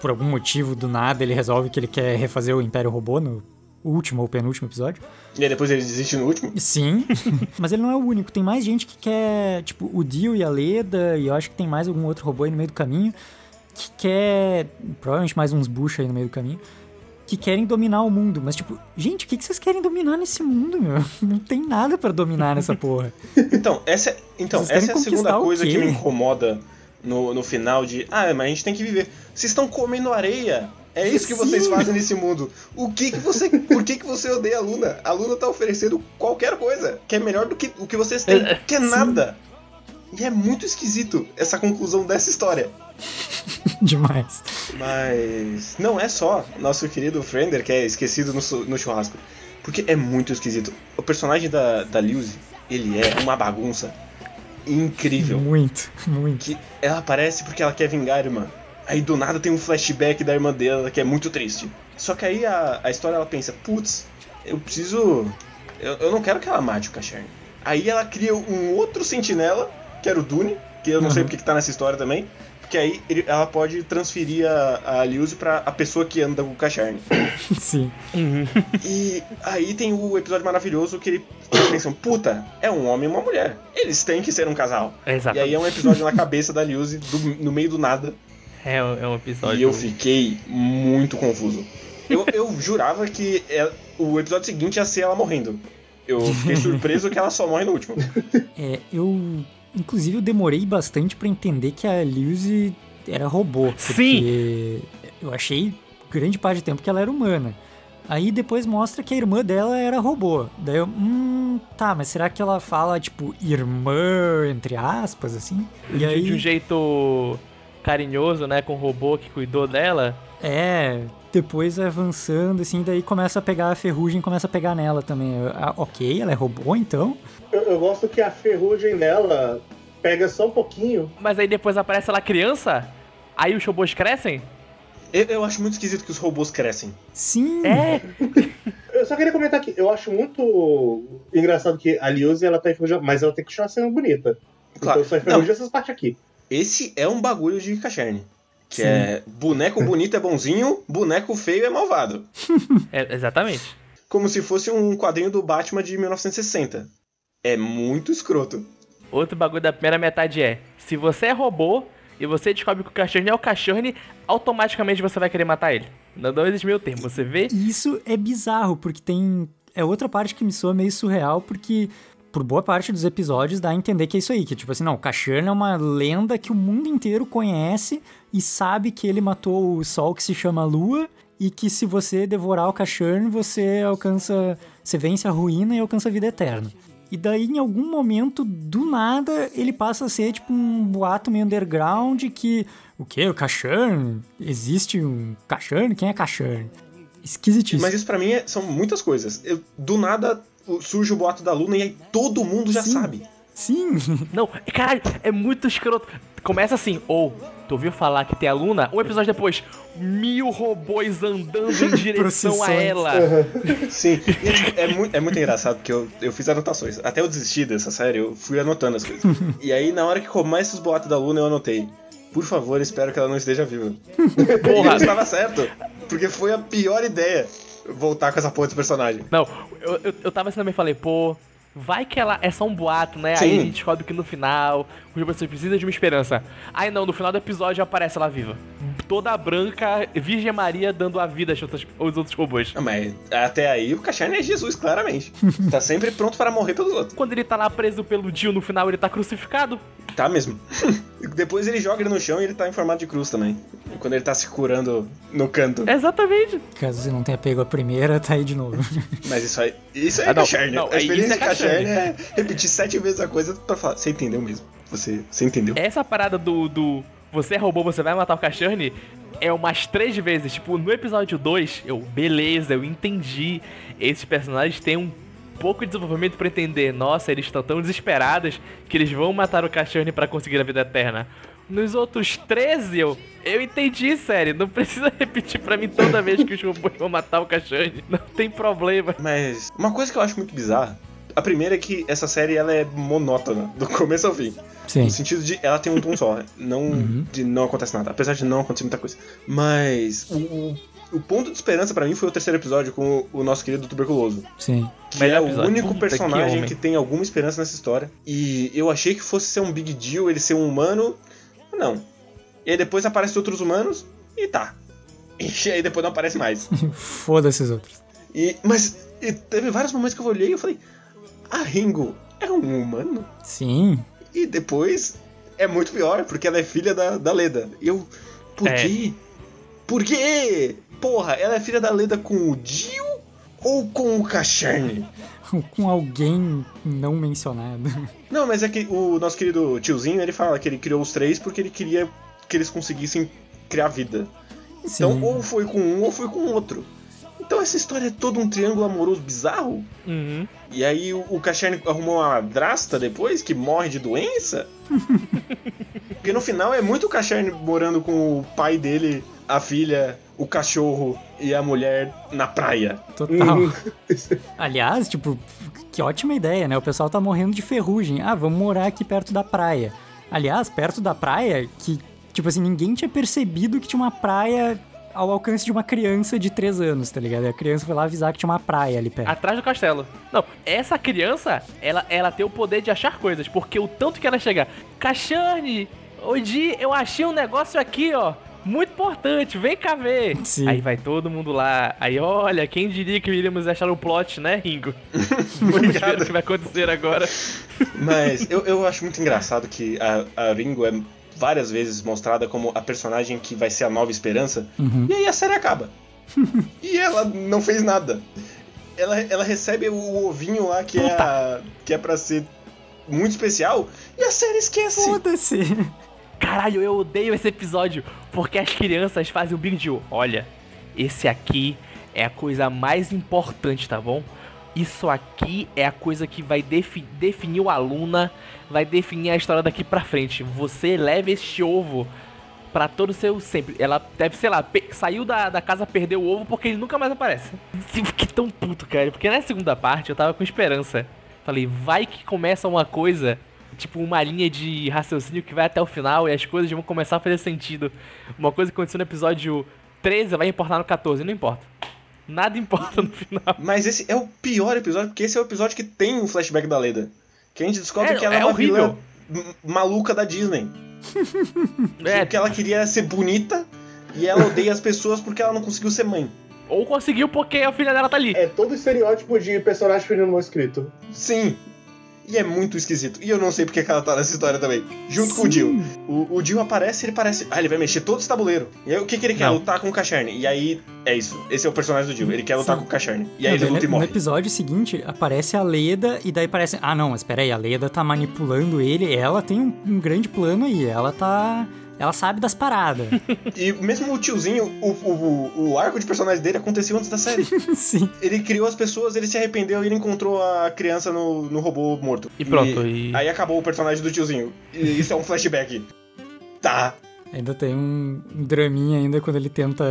por algum motivo, do nada, ele resolve que ele quer refazer o Império Robô no último ou penúltimo episódio. E aí depois ele desiste no último. Sim, [LAUGHS] [LAUGHS] mas ele não é o único. Tem mais gente que quer, tipo, o Dio e a Leda, e eu acho que tem mais algum outro robô aí no meio do caminho, que quer, provavelmente mais uns bucha aí no meio do caminho, que querem dominar o mundo. Mas, tipo, gente, o que que vocês querem dominar nesse mundo, meu? [LAUGHS] Não tem nada pra dominar nessa porra. Então, essa, é- então, essa é a segunda coisa que me incomoda no, no final de. Ah, mas a gente tem que viver. Vocês estão comendo areia. É isso que vocês Sim. fazem nesse mundo. O que que você. Por que que você odeia a Luna? A Luna tá oferecendo qualquer coisa que é melhor do que o que vocês têm, que é Sim. nada. E é muito esquisito essa conclusão dessa história. [LAUGHS] Demais. Mas não é só nosso querido Frender que é esquecido no, no churrasco. Porque é muito esquisito. O personagem da, da Lewis, ele é uma bagunça incrível. Muito, muito. Que ela aparece porque ela quer vingar a irmã. Aí do nada tem um flashback da irmã dela que é muito triste. Só que aí a, a história ela pensa, putz, eu preciso. Eu, eu não quero que ela mate o. Aí ela cria um outro sentinela, que era o Dune, que eu não sei Uhum. porque que tá nessa história também. Porque aí ele- ela pode transferir a, a Liuzi pra a pessoa que anda com o Cacherne. [LAUGHS] Sim. Uhum. E aí tem o episódio maravilhoso que ele eles pensam, puta, é um homem e uma mulher. Eles têm que ser um casal. E Exatamente. aí é um episódio na cabeça da do- no meio do nada. É, um- é um episódio. E eu fiquei muito confuso. Eu, eu jurava que é- o episódio seguinte ia ser ela morrendo. Eu fiquei [LAUGHS] surpreso que ela só morre no último. É, eu. Inclusive, eu demorei bastante pra entender que a Lizzie era robô. Porque eu achei grande parte do tempo que ela era humana. Aí depois mostra que a irmã dela era robô. Daí eu, hum, tá, mas será que ela fala, tipo, irmã, entre aspas, assim? E de, aí, de um jeito carinhoso, né? Com o robô que cuidou dela. é, depois avançando, assim, daí começa a pegar a ferrugem e começa a pegar nela também. Ah, ok, ela é robô então? Eu, eu gosto que a ferrugem dela pega só um pouquinho. Mas aí depois aparece ela criança. Aí os robôs crescem. Eu, eu acho muito esquisito que os robôs crescem. Sim! É. [LAUGHS] Eu só queria comentar aqui, eu acho muito engraçado que a Liuzi, ela tá enferrujada, mas ela tem que continuar sendo bonita. Claro. Então só enferruja essas partes aqui. Esse é um bagulho de Cacherne. Que Sim. é boneco [LAUGHS] bonito é bonzinho, boneco feio é malvado. [LAUGHS] É, exatamente. Como se fosse um quadrinho do Batman de 1960. É muito escroto. Outro bagulho da primeira metade é: se você é robô e você descobre que o cachorro é o cachorro, automaticamente você vai querer matar ele. Não, não existe meio termo. Você vê. E isso é bizarro, porque tem. É outra parte que me soa meio surreal, porque por boa parte dos episódios dá a entender que é isso aí, que tipo assim, não, Kashan é uma lenda que o mundo inteiro conhece e sabe que ele matou o sol que se chama Lua e que se você devorar o Kashan, você alcança, você vence a ruína e alcança a vida eterna. E daí, em algum momento, do nada, ele passa a ser tipo um boato meio underground que. O quê? O Kashan? Existe um Kashan? Quem é Kashan? Esquisitíssimo. Mas isso pra mim é- são muitas coisas. Eu- do nada o- surge o boato da Luna e aí todo mundo já Sim. sabe. Sim. [LAUGHS] Não, caralho, é muito escroto. Começa assim, ou, tu ouviu falar que tem a Luna? Um episódio depois, mil robôs andando em [LAUGHS] direção a ela. [LAUGHS] Sim, e, tipo, é, muito, é muito engraçado porque eu, eu fiz anotações. Até eu desistir dessa série, eu fui anotando as coisas. e aí, na hora que começa os boatos da Luna, eu anotei. Por favor, espero que ela não esteja viva. Porra. Eu estava certo, porque foi a pior ideia voltar com essa porra desse personagem. Não, eu, eu, eu tava assim também falei, pô, vai que ela é só um boato, né? Aí Sim. a gente descobre que no final os robôs precisam de uma esperança. Aí não, no final do episódio aparece ela viva. Toda branca, Virgem Maria dando a vida aos outros, aos outros robôs. Ah, Mas até aí o Cachane é Jesus, claramente. Tá sempre pronto para morrer pelos outros. Quando ele tá lá preso pelo Dio no final, ele tá crucificado. Tá mesmo. [LAUGHS] Depois ele joga ele no chão e ele tá em formato de cruz também. Quando ele tá se curando no canto. Exatamente. Caso você não tenha pego a primeira, tá aí de novo. [LAUGHS] Mas isso aí. Isso é Ah, não, Cacherne. não, A experiência isso é de Cacherne Cacherne. é repetir sete vezes a coisa pra falar. Você entendeu mesmo. Você, você entendeu. Essa parada do, do você é robô, você vai matar o Cachorne é umas três vezes. Tipo, no episódio 2, eu, beleza, eu entendi. Esses personagens têm um pouco de desenvolvimento pra entender. Nossa, eles estão tão desesperados que eles vão matar o Cachorne pra conseguir a vida eterna. Nos outros 13, eu, eu entendi, sério. Não precisa [LAUGHS] repetir pra mim toda vez que os robôs vão matar o Cachorne. Não tem problema. Mas uma coisa que eu acho muito bizarra. A primeira é que essa série ela é monótona, do começo ao fim. Sim. No sentido de ela tem um tom só, não de não acontece nada, apesar de não acontecer muita coisa. Mas o, o, ponto de esperança pra mim foi o terceiro episódio com o, o nosso querido tuberculoso. Sim. Que Melhor é o episódio. único Puta, que personagem homem. que, tem alguma esperança nessa história. E eu achei que fosse ser um big deal ele ser um humano. Não. E aí depois aparecem outros humanos e tá. [LAUGHS] E aí depois não aparece mais. [LAUGHS] Foda-se os outros. E, mas e teve vários momentos que eu olhei e eu falei: A Ringo é um humano? Sim. E depois é muito pior, porque ela é filha da, da Leda. Eu. Por É. quê? Por quê? Porra, ela é filha da Leda com o Dio ou com o Cacherne? [LAUGHS] Com alguém não mencionado. Não, mas é que o nosso querido tiozinho, ele fala que ele criou os três porque ele queria que eles conseguissem criar vida. Então, Sim. ou foi com um ou foi com o outro. Então essa história é todo um triângulo amoroso bizarro. Uhum. E aí o, o arrumou uma madrasta depois que morre de doença. [LAUGHS] Porque no final é muito o Cacherne morando com o pai dele, a filha, o cachorro e a mulher na praia. Total. Uhum. [LAUGHS] Aliás, tipo, que ótima ideia, né? O pessoal tá morrendo de ferrugem. Ah, vamos morar aqui perto da praia. Aliás, perto da praia, que, tipo assim, ninguém tinha percebido que tinha uma praia ao alcance de uma criança de 3 anos, tá ligado? E a criança foi lá avisar que tinha uma praia ali perto. Atrás do castelo. Não, essa criança, ela, ela tem o poder de achar coisas, porque o tanto que ela chega. Cachane, hoje eu achei um negócio aqui, ó. Muito importante, vem cá ver. Sim. Aí vai todo mundo lá. Aí olha, quem diria que iríamos achar o plot, né, Ringo? [LAUGHS] Vamos ver o que vai acontecer agora. Mas eu, eu acho muito engraçado que a, a Ringo é várias vezes mostrada como a personagem que vai ser a nova esperança. Uhum. E aí a série acaba. [LAUGHS] e ela não fez nada. Ela, ela recebe o ovinho lá que é, a, que é pra ser muito especial e a série esquece. Foda-se. Caralho, eu odeio esse episódio, porque as crianças fazem o big deal. Olha, esse aqui é a coisa mais importante, tá bom? Isso aqui é a coisa que vai defi- definir o aluna, vai definir a história daqui pra frente. Você leva este ovo pra todo o seu sempre. Ela deve, sei lá, saiu da, da casa, perdeu o ovo porque ele nunca mais aparece. [LAUGHS] Fiquei tão puto, cara, porque na segunda parte eu tava com esperança. Falei, vai que começa uma coisa tipo uma linha de raciocínio que vai até o final e as coisas vão começar a fazer sentido. Uma coisa que aconteceu no episódio 13 vai importar no 14, não importa. Nada importa no final. Mas esse é o pior episódio, porque esse é o episódio que tem um flashback da Leda. Que a gente descobre É, que ela é, é uma horrível. vilã maluca da Disney. [LAUGHS] É, Que ela queria ser bonita e ela odeia as pessoas porque ela não conseguiu ser mãe. ou conseguiu porque a filha dela tá ali. É todo estereótipo de personagem feminino mal escrito. Sim. E é muito esquisito. E eu não sei porque que ela tá nessa história também. Junto com o Jill. O, o Jill aparece ele parece. Ah, ele vai mexer todo esse tabuleiro. E aí o que, que ele quer? Não. Lutar com o Cacherne. E aí é isso. Esse é o personagem do Jill. Ele quer lutar Sim. com o Cacherne. E aí Não, ele luta no, e no morre. episódio seguinte, aparece a Leda e daí parece. Ah, não, mas peraí, a Leda tá manipulando ele. Ela tem um, um grande plano aí. Ela tá. Ela sabe das paradas. [LAUGHS] E mesmo o tiozinho, o, o, o arco de personagem dele aconteceu antes da série. [LAUGHS] Sim. Ele criou as pessoas, ele se arrependeu e ele encontrou a criança no, no robô morto. E pronto, e- Aí acabou o personagem do tiozinho. E isso é um flashback. Tá. Ainda tem um, draminha ainda quando ele tenta.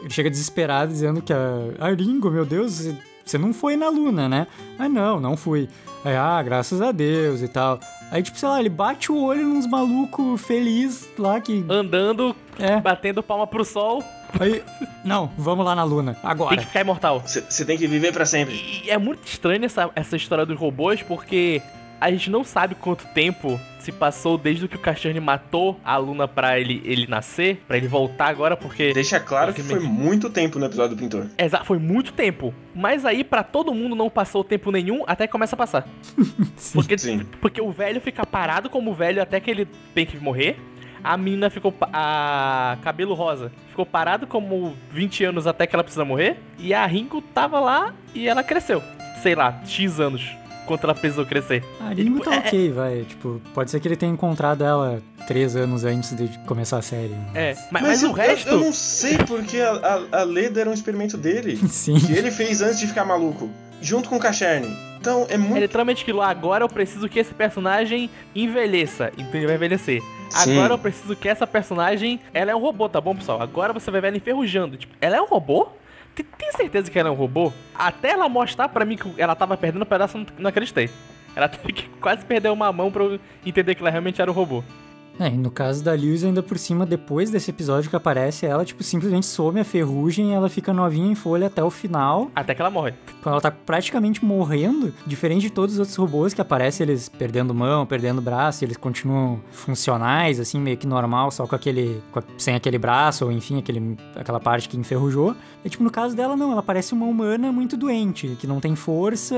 Ele chega desesperado dizendo que a. Ah, Ringo, meu Deus, você não foi na Luna, né? Ah, não, não fui. Aí, ah, graças a Deus e tal. Aí, tipo, sei lá, ele bate o olho nos malucos feliz lá que. Andando, É. batendo palma pro sol, Aí. Não, vamos lá na Luna, tem agora. que ficar imortal. Você tem que viver pra sempre. E é muito estranho essa, essa história dos robôs, porque a gente não sabe quanto tempo se passou desde que o Cachorro matou a Luna pra ele, ele nascer, pra ele voltar agora, porque. Deixa claro que foi muito tempo no episódio do pintor. Exato, foi muito tempo. Mas aí, pra todo mundo, não passou tempo nenhum até que começa a passar. [LAUGHS] Porque, Sim. porque o velho fica parado como velho até que ele tem que morrer. A menina ficou. A cabelo rosa ficou parado como 20 anos até que ela precisa morrer. E a Ringo tava lá e ela cresceu. Sei lá, X anos. Quanto ela precisou crescer. A Ringo tá É- ok, vai. Tipo, pode ser que ele tenha encontrado ela três anos antes de começar a série. É, mas, mas o eu, resto. Eu, eu não sei porque a, a, a Leda era um experimento dele. [LAUGHS] Sim. que ele fez antes de ficar maluco. Junto com o Cacherne. Então é É muito. literalmente aquilo. Agora eu preciso que esse personagem envelheça. Então ele vai envelhecer. Sim. Agora eu preciso que essa personagem. Ela é um robô, tá bom, pessoal? Agora você vai ver ela enferrujando. Tipo, ela é um robô? Tem, certeza que ela é um robô? Até ela mostrar pra mim que ela tava perdendo um pedaço, não, não acreditei. Ela [LAUGHS] teve que quase perder uma mão pra eu entender que ela realmente era um robô. É, e no caso da Lewis, ainda por cima, depois desse episódio que aparece, ela, tipo, simplesmente some a ferrugem e ela fica novinha em folha até o final. Até que ela morre. Quando ela tá praticamente morrendo, diferente de todos os outros robôs que aparecem, eles perdendo mão, perdendo braço, eles continuam funcionais, assim, meio que normal, só com aquele. com a- sem aquele braço, ou enfim, aquele, aquela parte que enferrujou. E, tipo, no caso dela, não, ela parece uma humana muito doente, que não tem força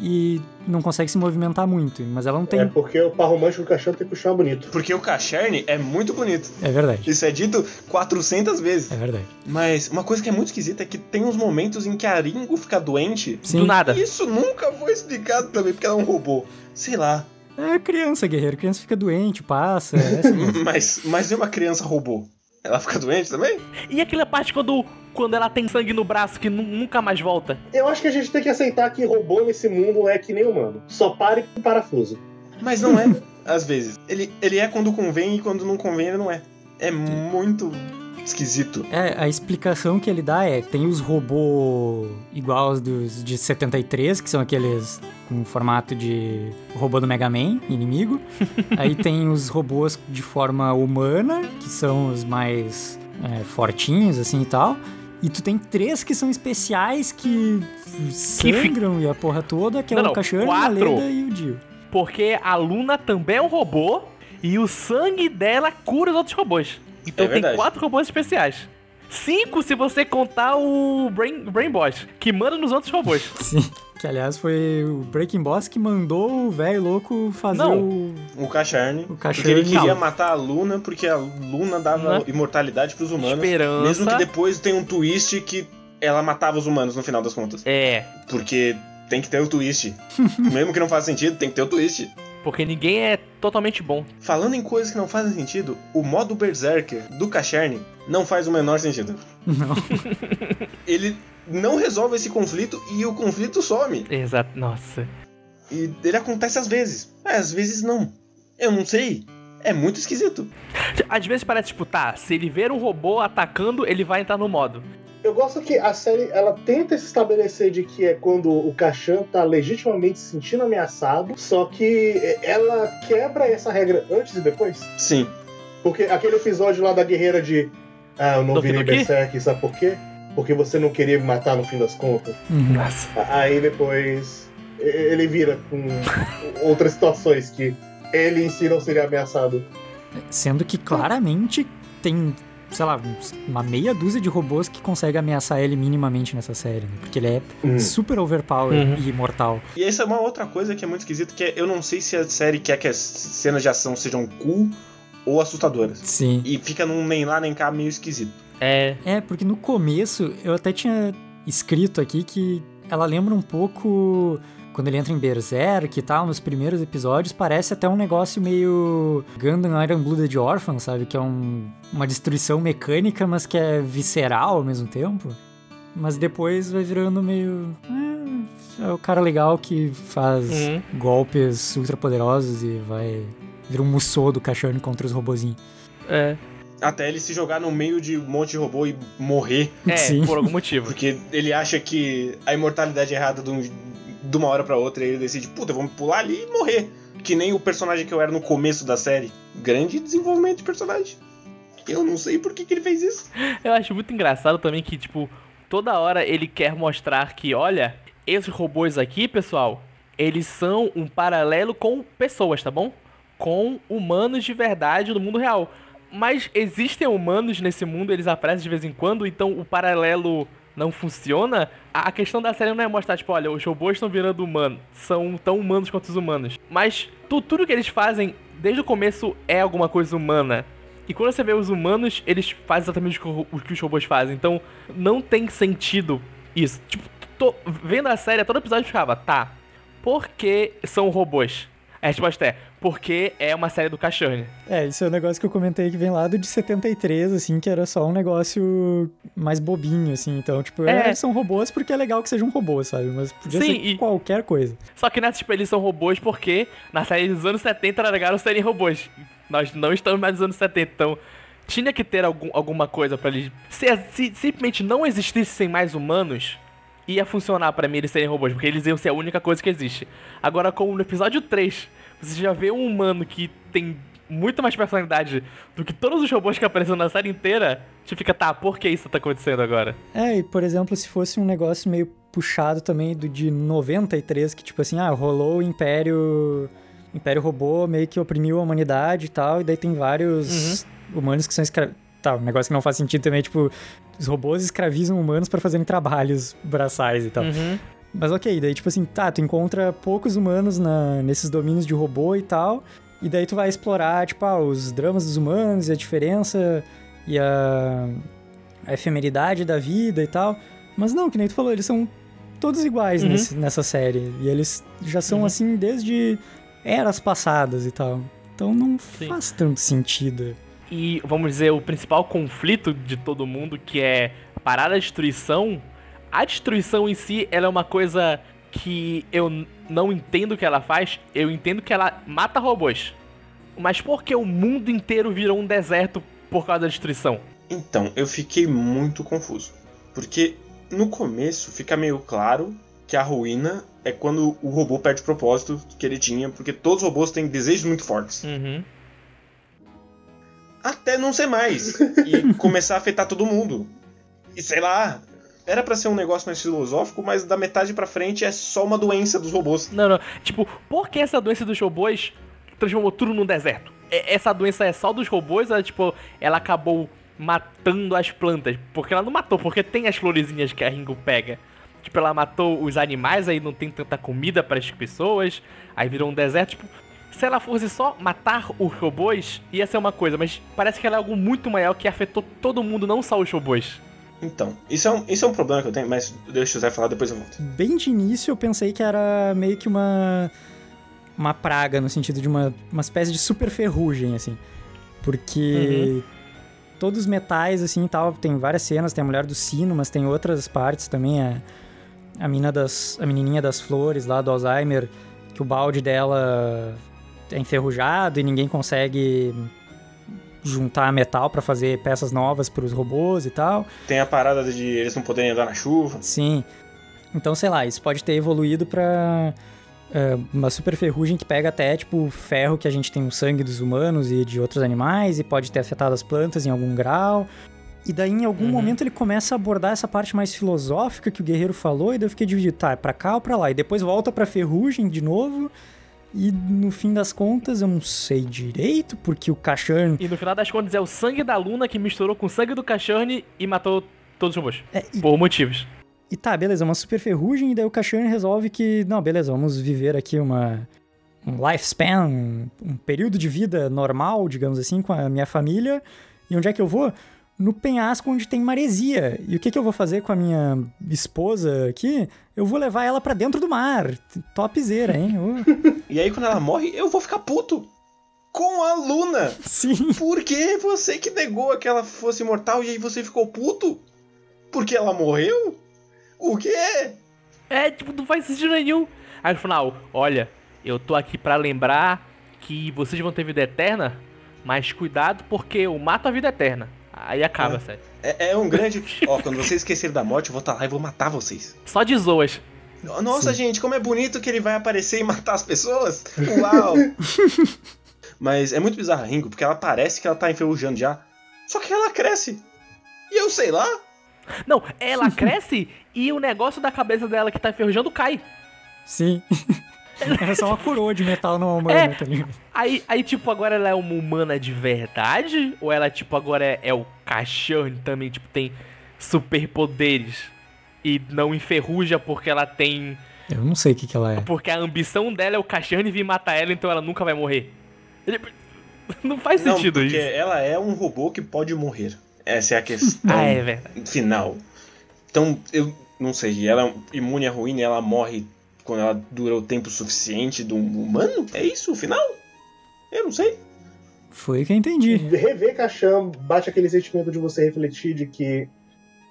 e não consegue se movimentar muito. Mas ela não tem. É porque o par romântico do cachorro tem que puxar bonito. Porque o Cacherne é muito bonito. É verdade. Isso é dito 400 vezes. É verdade. Mas uma coisa que é muito esquisita é que tem uns momentos em que a Ringo fica doente. Sim. Do nada. E isso nunca foi explicado também, porque ela é um robô. Sei lá. É criança, guerreiro. Criança fica doente, passa. É assim. [LAUGHS] Mas, mas é uma criança robô. Ela fica doente também? E aquela parte quando, quando ela tem sangue no braço que nu- nunca mais volta? Eu acho que a gente tem que aceitar que robô nesse mundo é que nem humano. Só pare com parafuso. Mas não é, [LAUGHS] às vezes. Ele, ele é quando convém e quando não convém ele não é. É muito esquisito. É, a explicação que ele dá é: tem os robôs igual aos dos de 73, que são aqueles com formato de robô do Mega Man, inimigo. [LAUGHS] Aí tem os robôs de forma humana, que são os mais é, fortinhos, assim e tal. E tu tem três que são especiais que sangram e a porra toda, que é Não, o Cachorro, a. Leda e o Dio. Porque a Luna também é um robô e o sangue dela cura os outros robôs. Então É tem verdade. quatro robôs especiais. Cinco se você contar o Brain, Brain Boss, que manda nos outros robôs. [LAUGHS] Sim. Que aliás foi o Breaking Boss que mandou o velho louco fazer Não. o. O Cacherne. O Porque ele queria não. matar a Luna, porque a Luna dava Uhum. imortalidade pros humanos. Esperança. Mesmo que depois tenha um twist que ela matava os humanos no final das contas. É, Porque tem que ter o twist. [LAUGHS] Mesmo que não faça sentido, tem que ter o twist. porque ninguém é totalmente bom. Falando em coisas que não fazem sentido, o modo Berserker do Cacherne não faz o menor sentido. Não. [LAUGHS] Ele não resolve esse conflito e o conflito some. Exato. Nossa. E ele acontece às vezes. É, às vezes não. Eu não sei. É muito esquisito. Às vezes parece, tipo, tá, se ele ver um robô atacando, ele vai entrar no modo. Eu gosto que a série ela tenta se estabelecer de que é quando o Kashan tá legitimamente se sentindo ameaçado, só que ela quebra essa regra antes e depois. Sim. Porque aquele episódio lá da guerreira de Ah, eu não Doki virei Doki? Berserk, sabe por quê? Porque você não queria me matar no fim das contas. Uhum. Nossa. Aí depois ele vira com [LAUGHS] outras situações que ele em si não seria ameaçado. Sendo que claramente tem, sei lá, uma meia dúzia de robôs que consegue ameaçar ele minimamente nessa série, né? Porque ele é Hum. super overpower Uhum. e imortal. E essa é uma outra coisa que é muito esquisito, que é, eu não sei se a série quer que as cenas de ação sejam cool ou assustadoras. Sim. E fica num nem lá nem cá meio esquisito. É. É, porque no começo eu até tinha escrito aqui que ela lembra um pouco quando ele entra em Berserk e tal, nos primeiros episódios, parece até um negócio meio Gundam Iron Blooded Orphan, sabe? Que é um, uma destruição mecânica, mas que é visceral ao mesmo tempo. Mas depois vai virando meio. É, é o cara legal que faz Uhum. golpes ultra poderosos e vai. Vira um Musou do cachorro contra os robozinhos. É, Até ele se jogar no meio de um monte de robô e morrer. é Sim. por algum motivo. Porque ele acha que a imortalidade é errada de, um- de uma hora pra outra e ele decide, puta, vamos pular ali e morrer. Que nem o personagem que eu era no começo da série. Grande desenvolvimento de personagem. Eu não sei por que, que ele fez isso. Eu acho muito engraçado também que, tipo, toda hora ele quer mostrar que, olha, esses robôs aqui, pessoal, eles são um paralelo com pessoas, tá bom? Com humanos de verdade no mundo real. Mas existem humanos nesse mundo, eles aparecem de vez em quando, então o paralelo não funciona. A questão da série não é mostrar, tipo, olha, os robôs estão virando humanos, são tão humanos quanto os humanos. Mas tu- tudo que eles fazem desde o começo é alguma coisa humana. E quando você vê os humanos, eles fazem exatamente o que os robôs fazem. Então, não tem sentido isso. Tipo, tô vendo a série, todo episódio ficava, tá, por que são robôs? A resposta é, porque é uma série do Cachorne. É, isso é um negócio que eu comentei que vem lá do de 73, assim, que era só um negócio mais bobinho, assim. Então, tipo, É. é, são robôs porque é legal que sejam robôs, sabe? Mas podia Sim, ser e- qualquer coisa. Só que nessa, tipo, eles são robôs porque na série dos anos 70 era legal serem robôs. Nós não estamos mais nos anos 70, então tinha que ter algum, alguma coisa pra eles. Se, se simplesmente não existissem mais humanos, ia funcionar pra mim eles serem robôs, porque eles iam ser a única coisa que existe. Agora, como no episódio 3, você já vê um humano que tem muito mais personalidade do que todos os robôs que apareceram na série inteira, você fica, tá, por que isso tá acontecendo agora? É, e por exemplo, se fosse um negócio meio puxado também do de 93, que tipo assim, ah, rolou o Império. Império Robô meio que oprimiu a humanidade e tal, e daí tem vários humanos que são escravos. Tá, um negócio que não faz sentido também, tipo, os robôs escravizam humanos pra fazerem trabalhos braçais e tal. Uhum. Mas ok, daí tipo assim, tá, tu encontra poucos humanos na, nesses domínios de robô e tal, e daí tu vai explorar, tipo, ah, os dramas dos humanos e a diferença e a, a efemeridade da vida e tal. Mas não, que nem tu falou, eles são todos iguais Uhum. nesse- nessa série. E eles já são Uhum. assim desde eras passadas e tal. Então não Sim. faz tanto sentido. E vamos dizer, o principal conflito de todo mundo, que é parar a destruição, a destruição em si ela é uma coisa que eu não entendo o que ela faz, eu entendo que ela mata robôs. Mas por que o mundo inteiro virou um deserto por causa da destruição? Então, eu fiquei muito confuso. Porque no começo fica meio claro que a ruína é quando o robô perde o propósito que ele tinha, porque todos os robôs têm desejos muito fortes. Uhum. Até não ser mais. e [LAUGHS] começar a afetar todo mundo. E sei lá, era pra ser um negócio mais filosófico, mas da metade pra frente é só uma doença dos robôs. Não, não. Tipo, por que essa doença dos robôs transformou tudo num deserto? É- Essa doença é só dos robôs? Ela, tipo, ela acabou matando as plantas? Porque ela não matou, porque tem as florezinhas que a Ringo pega. Tipo, ela matou os animais, aí não tem tanta comida para as pessoas, aí virou um deserto. Tipo, se ela fosse só matar os robôs, ia ser uma coisa, mas parece que ela é algo muito maior que afetou todo mundo, não só os robôs. Então, isso é um, isso é um problema que eu tenho, mas deixa o José falar, depois eu volto. Bem de início eu pensei que era meio que uma uma praga no sentido de uma, uma espécie de super ferrugem assim. Porque todos os metais assim e tal, tem várias cenas, tem a mulher do sino, mas tem outras partes também, a a mina das a menininha das flores lá do Alzheimer, que o balde dela é enferrujado e ninguém consegue juntar metal pra fazer peças novas para os robôs e tal. Tem a parada de eles não poderem andar na chuva. Sim. Então, sei lá, isso pode ter evoluído pra é, uma super ferrugem que pega até, tipo, o ferro que a gente tem no sangue dos humanos e de outros animais, e pode ter afetado as plantas em algum grau. E daí, em algum Uhum. momento, ele começa a abordar essa parte mais filosófica que o guerreiro falou, e daí eu fiquei dividido, tá, é pra cá ou pra lá? E depois volta pra ferrugem de novo, e no fim das contas, eu não sei direito, porque o Kashan... E no final das contas é o sangue da Luna que misturou com o sangue do Cachorne e matou todos os robôs. É, e Por motivos. E tá, beleza, uma super ferrugem, e daí o Kashan resolve que, não, beleza, vamos viver aqui uma um lifespan, um, um período de vida normal, digamos assim, com a minha família. E onde é que eu vou? No penhasco onde tem maresia. E o que, que eu vou fazer com a minha esposa aqui? Eu vou levar ela pra dentro do mar. Topzera, hein? [LAUGHS] Oh, E aí, quando ela morre, eu vou ficar puto. Com a Luna. sim. Por que você que negou que ela fosse imortal e aí você ficou puto? Porque ela morreu? O quê? É, tipo, não faz sentido nenhum. Aí no final, olha, eu tô aqui pra lembrar que vocês vão ter vida eterna, mas cuidado porque eu mato a vida eterna. Aí acaba, sério. É, é um grande. Ó, quando vocês esquecerem da morte, eu vou estar lá e vou matar vocês. Só de zoas. Nossa, gente, como é bonito que ele vai aparecer e matar as pessoas. [LAUGHS] Uau! Mas é muito bizarro a Ringo, porque ela parece que ela tá enferrujando já. Só que ela cresce. E eu sei lá. Não, ela cresce e o negócio da cabeça dela que tá enferrujando cai. Sim. [LAUGHS] Era só uma coroa de metal numa humana, É. tá ligado? Aí, aí, tipo, agora ela é uma humana de verdade? Ou ela, tipo, agora é, é o cachorro também, tipo, tem superpoderes e não enferruja porque ela tem. Eu não sei o que, que ela é. Porque a ambição dela é o cachorro vir matar ela, então ela nunca vai morrer. Ele- [LAUGHS] Não faz Não, sentido porque isso. ela é um robô que pode morrer. Essa é a questão [LAUGHS] Ah, é verdade. final. Então, eu não sei, ela é imune à ruína e ela morre quando ela dura o tempo suficiente do humano? É isso o final? Eu não sei. Foi o que eu entendi. Rever Caixão bate aquele sentimento de você refletir de que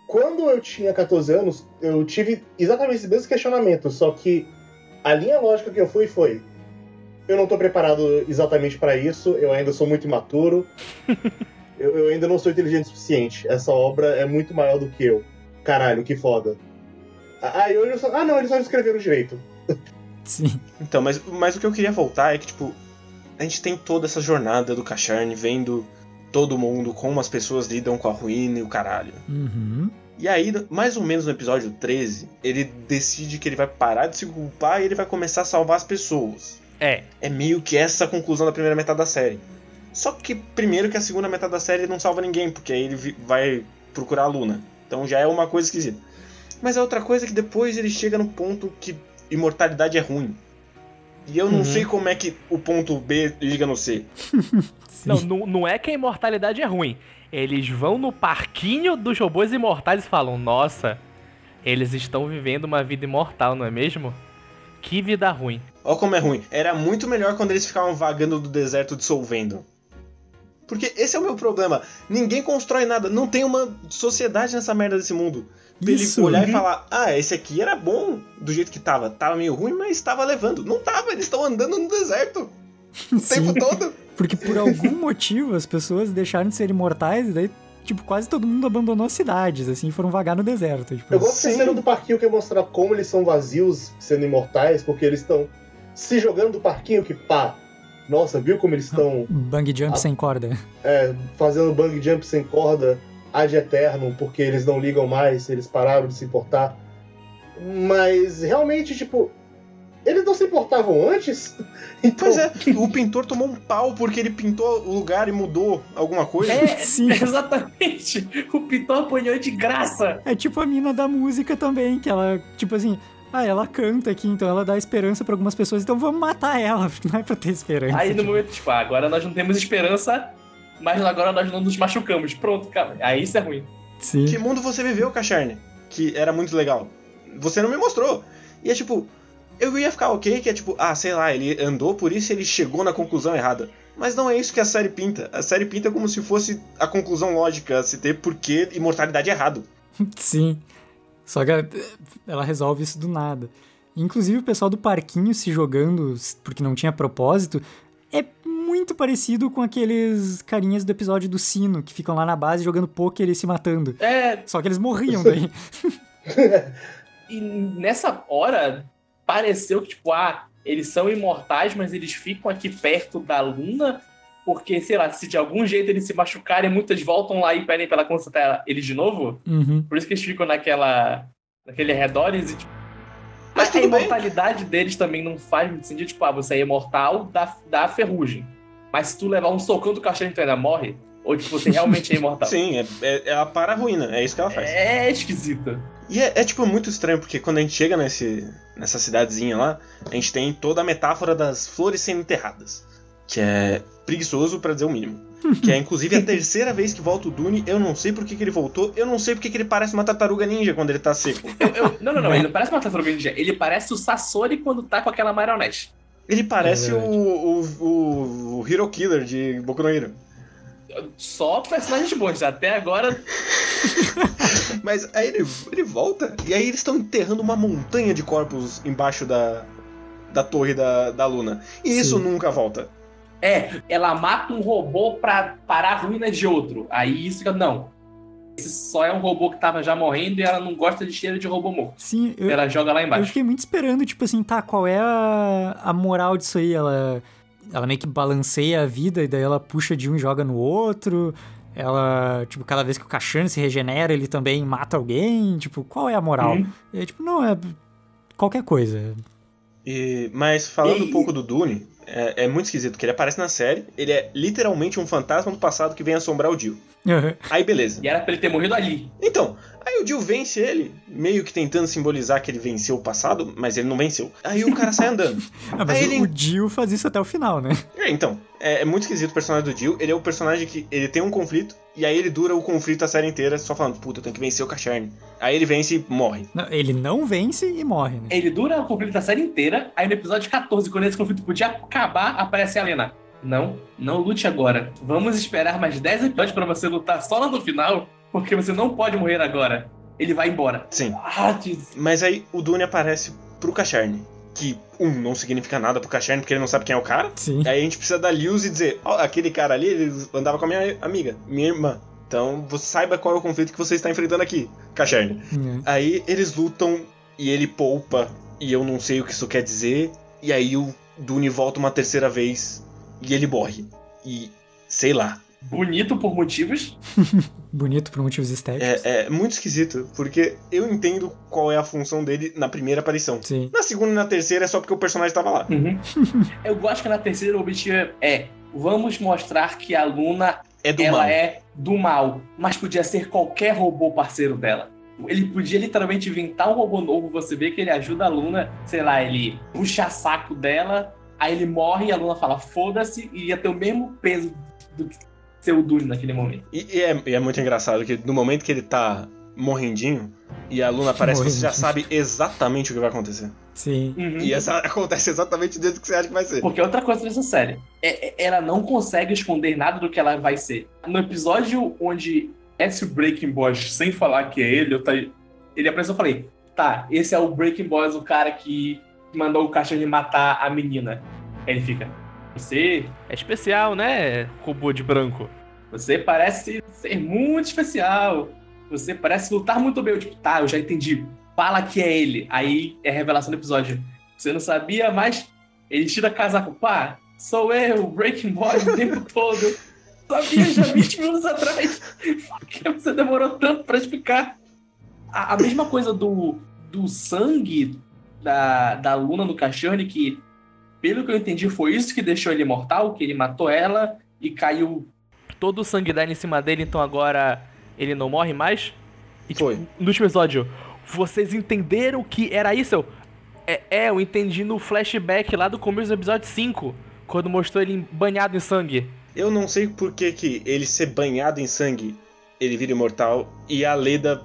quando eu tinha 14 anos, eu tive exatamente esse mesmo questionamento, só que a linha lógica que eu fui foi: eu não tô preparado exatamente pra isso, eu ainda sou muito imaturo, [LAUGHS] eu, eu ainda não sou inteligente o suficiente. Essa obra é muito maior do que eu. Caralho, que foda. Aí hoje eu só. Ah, não, eles só escreveram direito. Sim. Então, mas, mas o que eu queria voltar é que, tipo, a gente tem toda essa jornada do Kacharne vendo todo mundo, como as pessoas lidam com a ruína e o caralho. Uhum. E aí, mais ou menos no episódio 13, ele decide que ele vai parar de se culpar e ele vai começar a salvar as pessoas. É. É meio que essa a conclusão da primeira metade da série. Só que primeiro que a segunda metade da série ele não salva ninguém, porque aí ele vai procurar a Luna. Então já é uma coisa esquisita. Mas a outra coisa é que depois ele chega no ponto que imortalidade é ruim. E eu não Uhum. sei como é que o ponto B liga no C. [LAUGHS] Não, não, não é que a imortalidade é ruim. Eles vão no parquinho dos robôs imortais e falam: Nossa, eles estão vivendo uma vida imortal, não é mesmo? Que vida ruim. Ó como é ruim. Era muito melhor quando eles ficavam vagando do deserto dissolvendo. Porque esse é o meu problema. Ninguém constrói nada. Não tem uma sociedade nessa merda desse mundo. Pra Isso, ele olhar uhum. e falar: Ah, esse aqui era bom do jeito que tava. Tava meio ruim, mas tava levando. Não tava, eles estão andando no deserto o [LAUGHS] Sim. tempo todo. Porque por algum motivo as pessoas deixaram de ser imortais e daí, tipo, quase todo mundo abandonou as cidades, assim, foram vagar no deserto. Tipo, Eu gosto Sim. cena do parquinho que mostra como eles são vazios, sendo imortais, porque eles estão se jogando do parquinho que pá. Nossa, viu como eles estão bang jump Ah. sem corda. é, fazendo bang jump sem corda ad eterno, porque eles não ligam mais, eles pararam de se importar. Mas realmente, tipo, eles não se importavam antes? [LAUGHS] Então, Pois é, o pintor tomou um pau porque ele pintou o lugar e mudou alguma coisa. É, [LAUGHS] Sim. [LAUGHS] exatamente. O Piton apanhou de graça. É tipo a mina da música também, que ela, tipo assim, ah, ela canta aqui, então ela dá esperança pra algumas pessoas, então vamos matar ela, não é pra ter esperança. Aí no tipo. momento, tipo, ah, agora nós não temos esperança, mas agora nós não nos machucamos. Pronto, cara. Aí isso é ruim. Sim. Que mundo você viveu, Cacharne? Que era muito legal. Você não me mostrou. E é tipo, eu ia ficar ok, que é tipo, ah, sei lá, ele andou, por isso ele chegou na conclusão errada. Mas não é isso que a série pinta. A série pinta como se fosse a conclusão lógica se ter porque imortalidade errado. [LAUGHS] Sim. Só que ela- ela resolve isso do nada. Inclusive o pessoal do parquinho se jogando porque não tinha propósito muito parecido com aqueles carinhas do episódio do sino que ficam lá na base jogando poker e se matando. É, Só que eles morriam daí. [LAUGHS] e nessa hora, pareceu que, tipo, ah, eles são imortais, mas eles ficam aqui perto da Luna, porque, sei lá, se de algum jeito eles se machucarem, muitas voltam lá e pedem pra ela consultar eles de novo. Uhum. Por isso que eles ficam naquela. naquele redores e, tipo. Mas a tudo bem. imortalidade deles também não faz muito sentido, tipo, ah, você é imortal da, da ferrugem. Mas se tu levar um socão do cachorro, tu ainda morre? Ou, tipo, você realmente é imortal? [LAUGHS] Sim, é, é- ela para a ruína, é isso que ela faz. É esquisito. E é, é, tipo muito estranho, porque quando a gente chega nesse, nessa cidadezinha lá, a gente tem toda a metáfora das flores sendo enterradas. Que é preguiçoso pra dizer o mínimo. [LAUGHS] Que é inclusive a terceira vez que volta o Dune. Eu não sei por que, que ele voltou. Eu não sei por que, que ele parece uma tartaruga ninja quando ele tá seco. Eu- eu- não, não, não, ele não parece uma tartaruga ninja. Ele parece o Sasori quando tá com aquela marionete. Ele parece É o, o, o, o Hero Killer de Boku no Hero. Só personagens bons. Até agora, [LAUGHS] Mas aí ele, ele volta e aí eles estão enterrando uma montanha de corpos embaixo da, da torre da, da Luna. E isso Sim. nunca volta. é, ela mata um robô pra parar ruínas de outro. Aí isso que eu. Não. Esse só é um robô que tava já morrendo e ela não gosta de cheiro de robô morto. Sim, eu, Ela joga lá eu embaixo. fiquei muito esperando, tipo assim, tá, qual é a, a moral disso aí? Ela, ela meio que balanceia a vida e daí ela puxa de um e joga no outro. Ela, tipo, cada vez que o Kashan se regenera, ele também mata alguém. Tipo, qual é a moral? Aí, tipo, não, é qualquer coisa. E- mas falando um E- pouco do Dune, é, é muito esquisito, que ele aparece na série, ele é literalmente um fantasma do passado que vem assombrar o Jill. Aí beleza. E era pra ele ter morrido ali. Então, aí o Jill vence ele, meio que tentando simbolizar que ele venceu o passado, mas ele não venceu. Aí o cara sai andando. [LAUGHS] Ah, mas Aí o, ele- o Jill faz isso até o final, né? É, então, é, é muito esquisito o personagem do Jill. Ele é o personagem que ele tem um conflito, e aí ele dura o conflito a série inteira só falando, puta, eu tenho que vencer o Cacharne. Aí ele vence e morre. Não, ele não vence e morre, né? Ele dura o conflito da série inteira. Aí no episódio 14, quando esse conflito podia acabar, aparece a Lena. Não, não lute agora. Vamos esperar mais 10 episódios pra você lutar só lá no final, porque você não pode morrer agora. Ele vai embora. Sim. Ah. Mas aí o Dune aparece pro Cacharne, que, um, não significa nada pro Cacharne porque ele não sabe quem é o cara. Sim. Aí a gente precisa da Lewis e dizer, ó, aquele cara ali, ele andava com a minha amiga, minha irmã. Então você saiba qual é o conflito que você está enfrentando aqui, Cacharne. É. Aí eles lutam e ele poupa, e eu não sei o que isso quer dizer. E aí o Dune volta uma terceira vez e ele morre. E sei lá. Bonito por motivos. [LAUGHS] Bonito por motivos estéticos. É, é muito esquisito, porque eu entendo qual é a função dele na primeira aparição. Sim. Na segunda e na terceira é só porque o personagem tava lá. Uhum. [LAUGHS] Eu gosto que na terceira o objetivo é vamos mostrar que a Luna É do ela mal. é do mal, mas podia ser qualquer robô parceiro dela. Ele podia literalmente inventar um robô novo, você vê que ele ajuda a Luna, sei lá, ele puxa saco dela, aí ele morre e a Luna fala foda-se e ia ter o mesmo peso do que ser o Dune naquele momento. E, e é, e é muito engraçado que no momento que ele tá morrendinho e a Luna aparece, você já sabe exatamente o que vai acontecer. Sim. Uhum. E essa [LAUGHS] acontece exatamente do jeito que você acha que vai ser. Porque outra coisa dessa série, é, é- ela não consegue esconder nada do que ela vai ser. No episódio onde esse o Breaking Boss, sem falar que é ele, eu tá, ele apareceu e falei, tá, esse é o Breaking Boss, o cara que mandou o cachorro matar a menina. Aí ele fica, você, É especial, né? Robô de branco. Você parece ser muito especial. Você parece lutar muito bem. Eu, tipo, tá, eu já entendi. Fala que é ele. Aí é a revelação do episódio. Você não sabia, mas ele tira casaco. Pá, sou eu, Breaking Boy o tempo [LAUGHS] todo. Sabia já 20 minutos atrás. Por que você demorou tanto pra explicar? A, a mesma coisa do, do sangue da, da Luna no cachorro, que, pelo que eu entendi, foi isso que deixou ele imortal, que ele matou ela e caiu Todo o sangue dá em cima dele, então agora ele não morre mais. E tipo, Foi. no último episódio, vocês entenderam que era isso? Eu, é, é, eu entendi no flashback lá do começo do episódio 5, quando mostrou ele banhado em sangue. Eu não sei por que, que ele ser banhado em sangue, ele vira imortal, e a Leda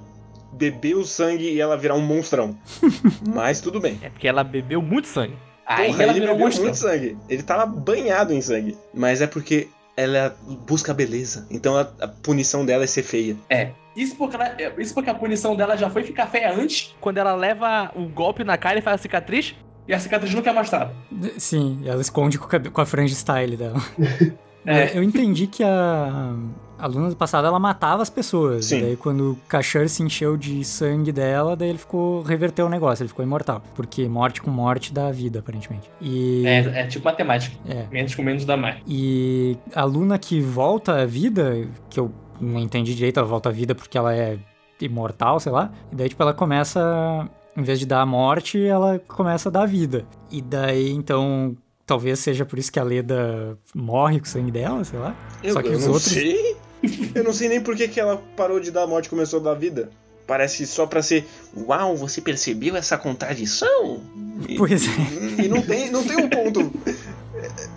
beber o sangue e ela virar um monstrão. [LAUGHS] Mas tudo bem. É porque ela bebeu muito sangue. Aí Porra, ela ele virou um bebeu muito sangue. Ele tava banhado em sangue. Mas é porque ela busca a beleza. Então a, a punição dela é ser feia. Isso porque, ela- isso porque a punição dela já foi ficar feia antes Quando ela leva o golpe na cara e faz a cicatriz, e a cicatriz nunca é mostrada. Sim, ela esconde com, cabe- com a franja style dela. [LAUGHS] É. Eu entendi que a, a Luna do passado ela matava as pessoas. Sim. E daí quando o Kashar se encheu de sangue dela, daí ele ficou. reverteu o negócio, ele ficou imortal. Porque morte com morte dá vida, aparentemente. E. É, é tipo matemática. é. Menos com menos dá mais. E a Luna que volta à vida, que eu não entendi direito, ela volta à vida porque ela é imortal, sei lá. E daí, tipo, ela começa, em vez de dar a morte, ela começa a dar a vida. E daí, então, talvez seja por isso que a Leda morre com o sangue dela, sei lá. Eu, Só que eu os não outros- sei. [LAUGHS] Eu não sei nem por que, que ela parou de dar a morte e começou a dar vida. Parece só pra ser. Uau, você percebeu essa contradição? E, Pois é. e não tem, não tem um ponto. [LAUGHS]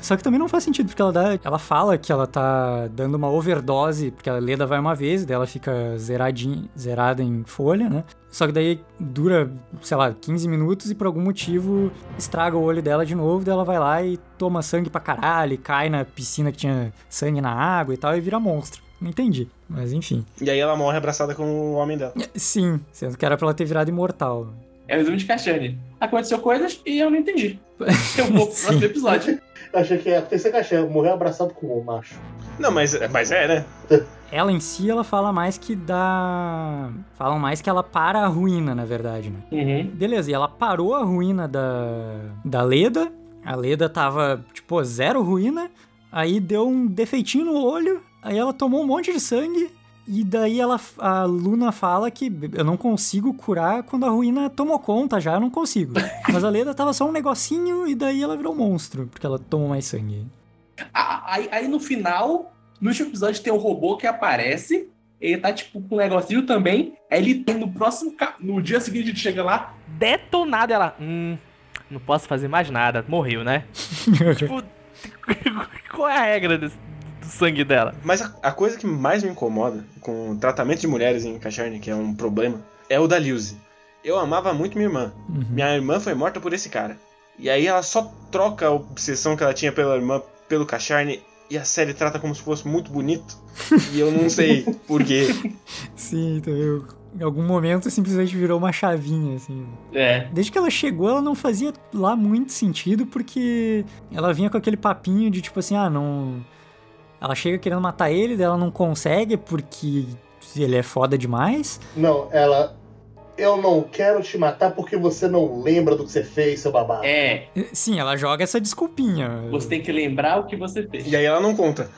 Só que também não faz sentido, porque ela dá. Ela fala que ela tá dando uma overdose, porque a Leda vai uma vez, daí ela fica zeradinha, zerada em folha, né? Só que daí dura, sei lá, 15 minutos e por algum motivo estraga o olho dela de novo, daí ela vai lá e toma sangue pra caralho, e cai na piscina que tinha sangue na água e tal, e vira monstro. Não entendi. Mas enfim. E aí ela morre abraçada com o homem dela. Sim, sendo que era pra ela ter virado imortal. É o resumo de Cachane. Aconteceu coisas e eu não entendi. [LAUGHS] Eu vou pro próximo episódio. [LAUGHS] Eu achei que ia acontecer caixão, morrer abraçado com o macho. Não, mas, mas é, né? Ela em si, ela fala mais que dá. Falam mais que ela para a ruína, na verdade, né? Uhum. Beleza, e ela parou a ruína da, da Leda. A Leda tava, tipo, zero ruína. Aí deu um defeitinho no olho. Aí ela tomou um monte de sangue. E daí ela, a Luna fala que eu não consigo curar quando a ruína tomou conta já, eu não consigo. [LAUGHS] Mas a Leda tava só um negocinho e daí ela virou um monstro, porque ela tomou mais sangue. Aí, aí no final, no último episódio, tem um robô que aparece. Ele tá tipo com um negocinho também. Aí ele tem no próximo. No dia seguinte, ele chega lá. Detonado ela. Hum, não posso fazer mais nada. Morreu, né? [LAUGHS] tipo, [LAUGHS] qual é a regra desse- sangue dela? Mas a, a coisa que mais me incomoda com o tratamento de mulheres em Cacharne, que é um problema, é o da Lilze. Eu amava muito minha irmã. Uhum. Minha irmã foi morta por esse cara. E aí ela só troca a obsessão que ela tinha pela irmã pelo Cacharne e a série trata como se fosse muito bonito. [LAUGHS] E eu não sei por quê. Sim, então eu, em algum momento simplesmente virou uma chavinha, assim. É. Desde que ela chegou, ela não fazia lá muito sentido, porque ela vinha com aquele papinho de tipo assim, ah, não. Ela chega querendo matar ele, ela não consegue porque ele é foda demais. Não, ela. Eu não quero te matar porque você não lembra do que você fez, seu babado. É. Sim, ela joga essa desculpinha. Você tem que lembrar o que você fez. E aí ela não conta.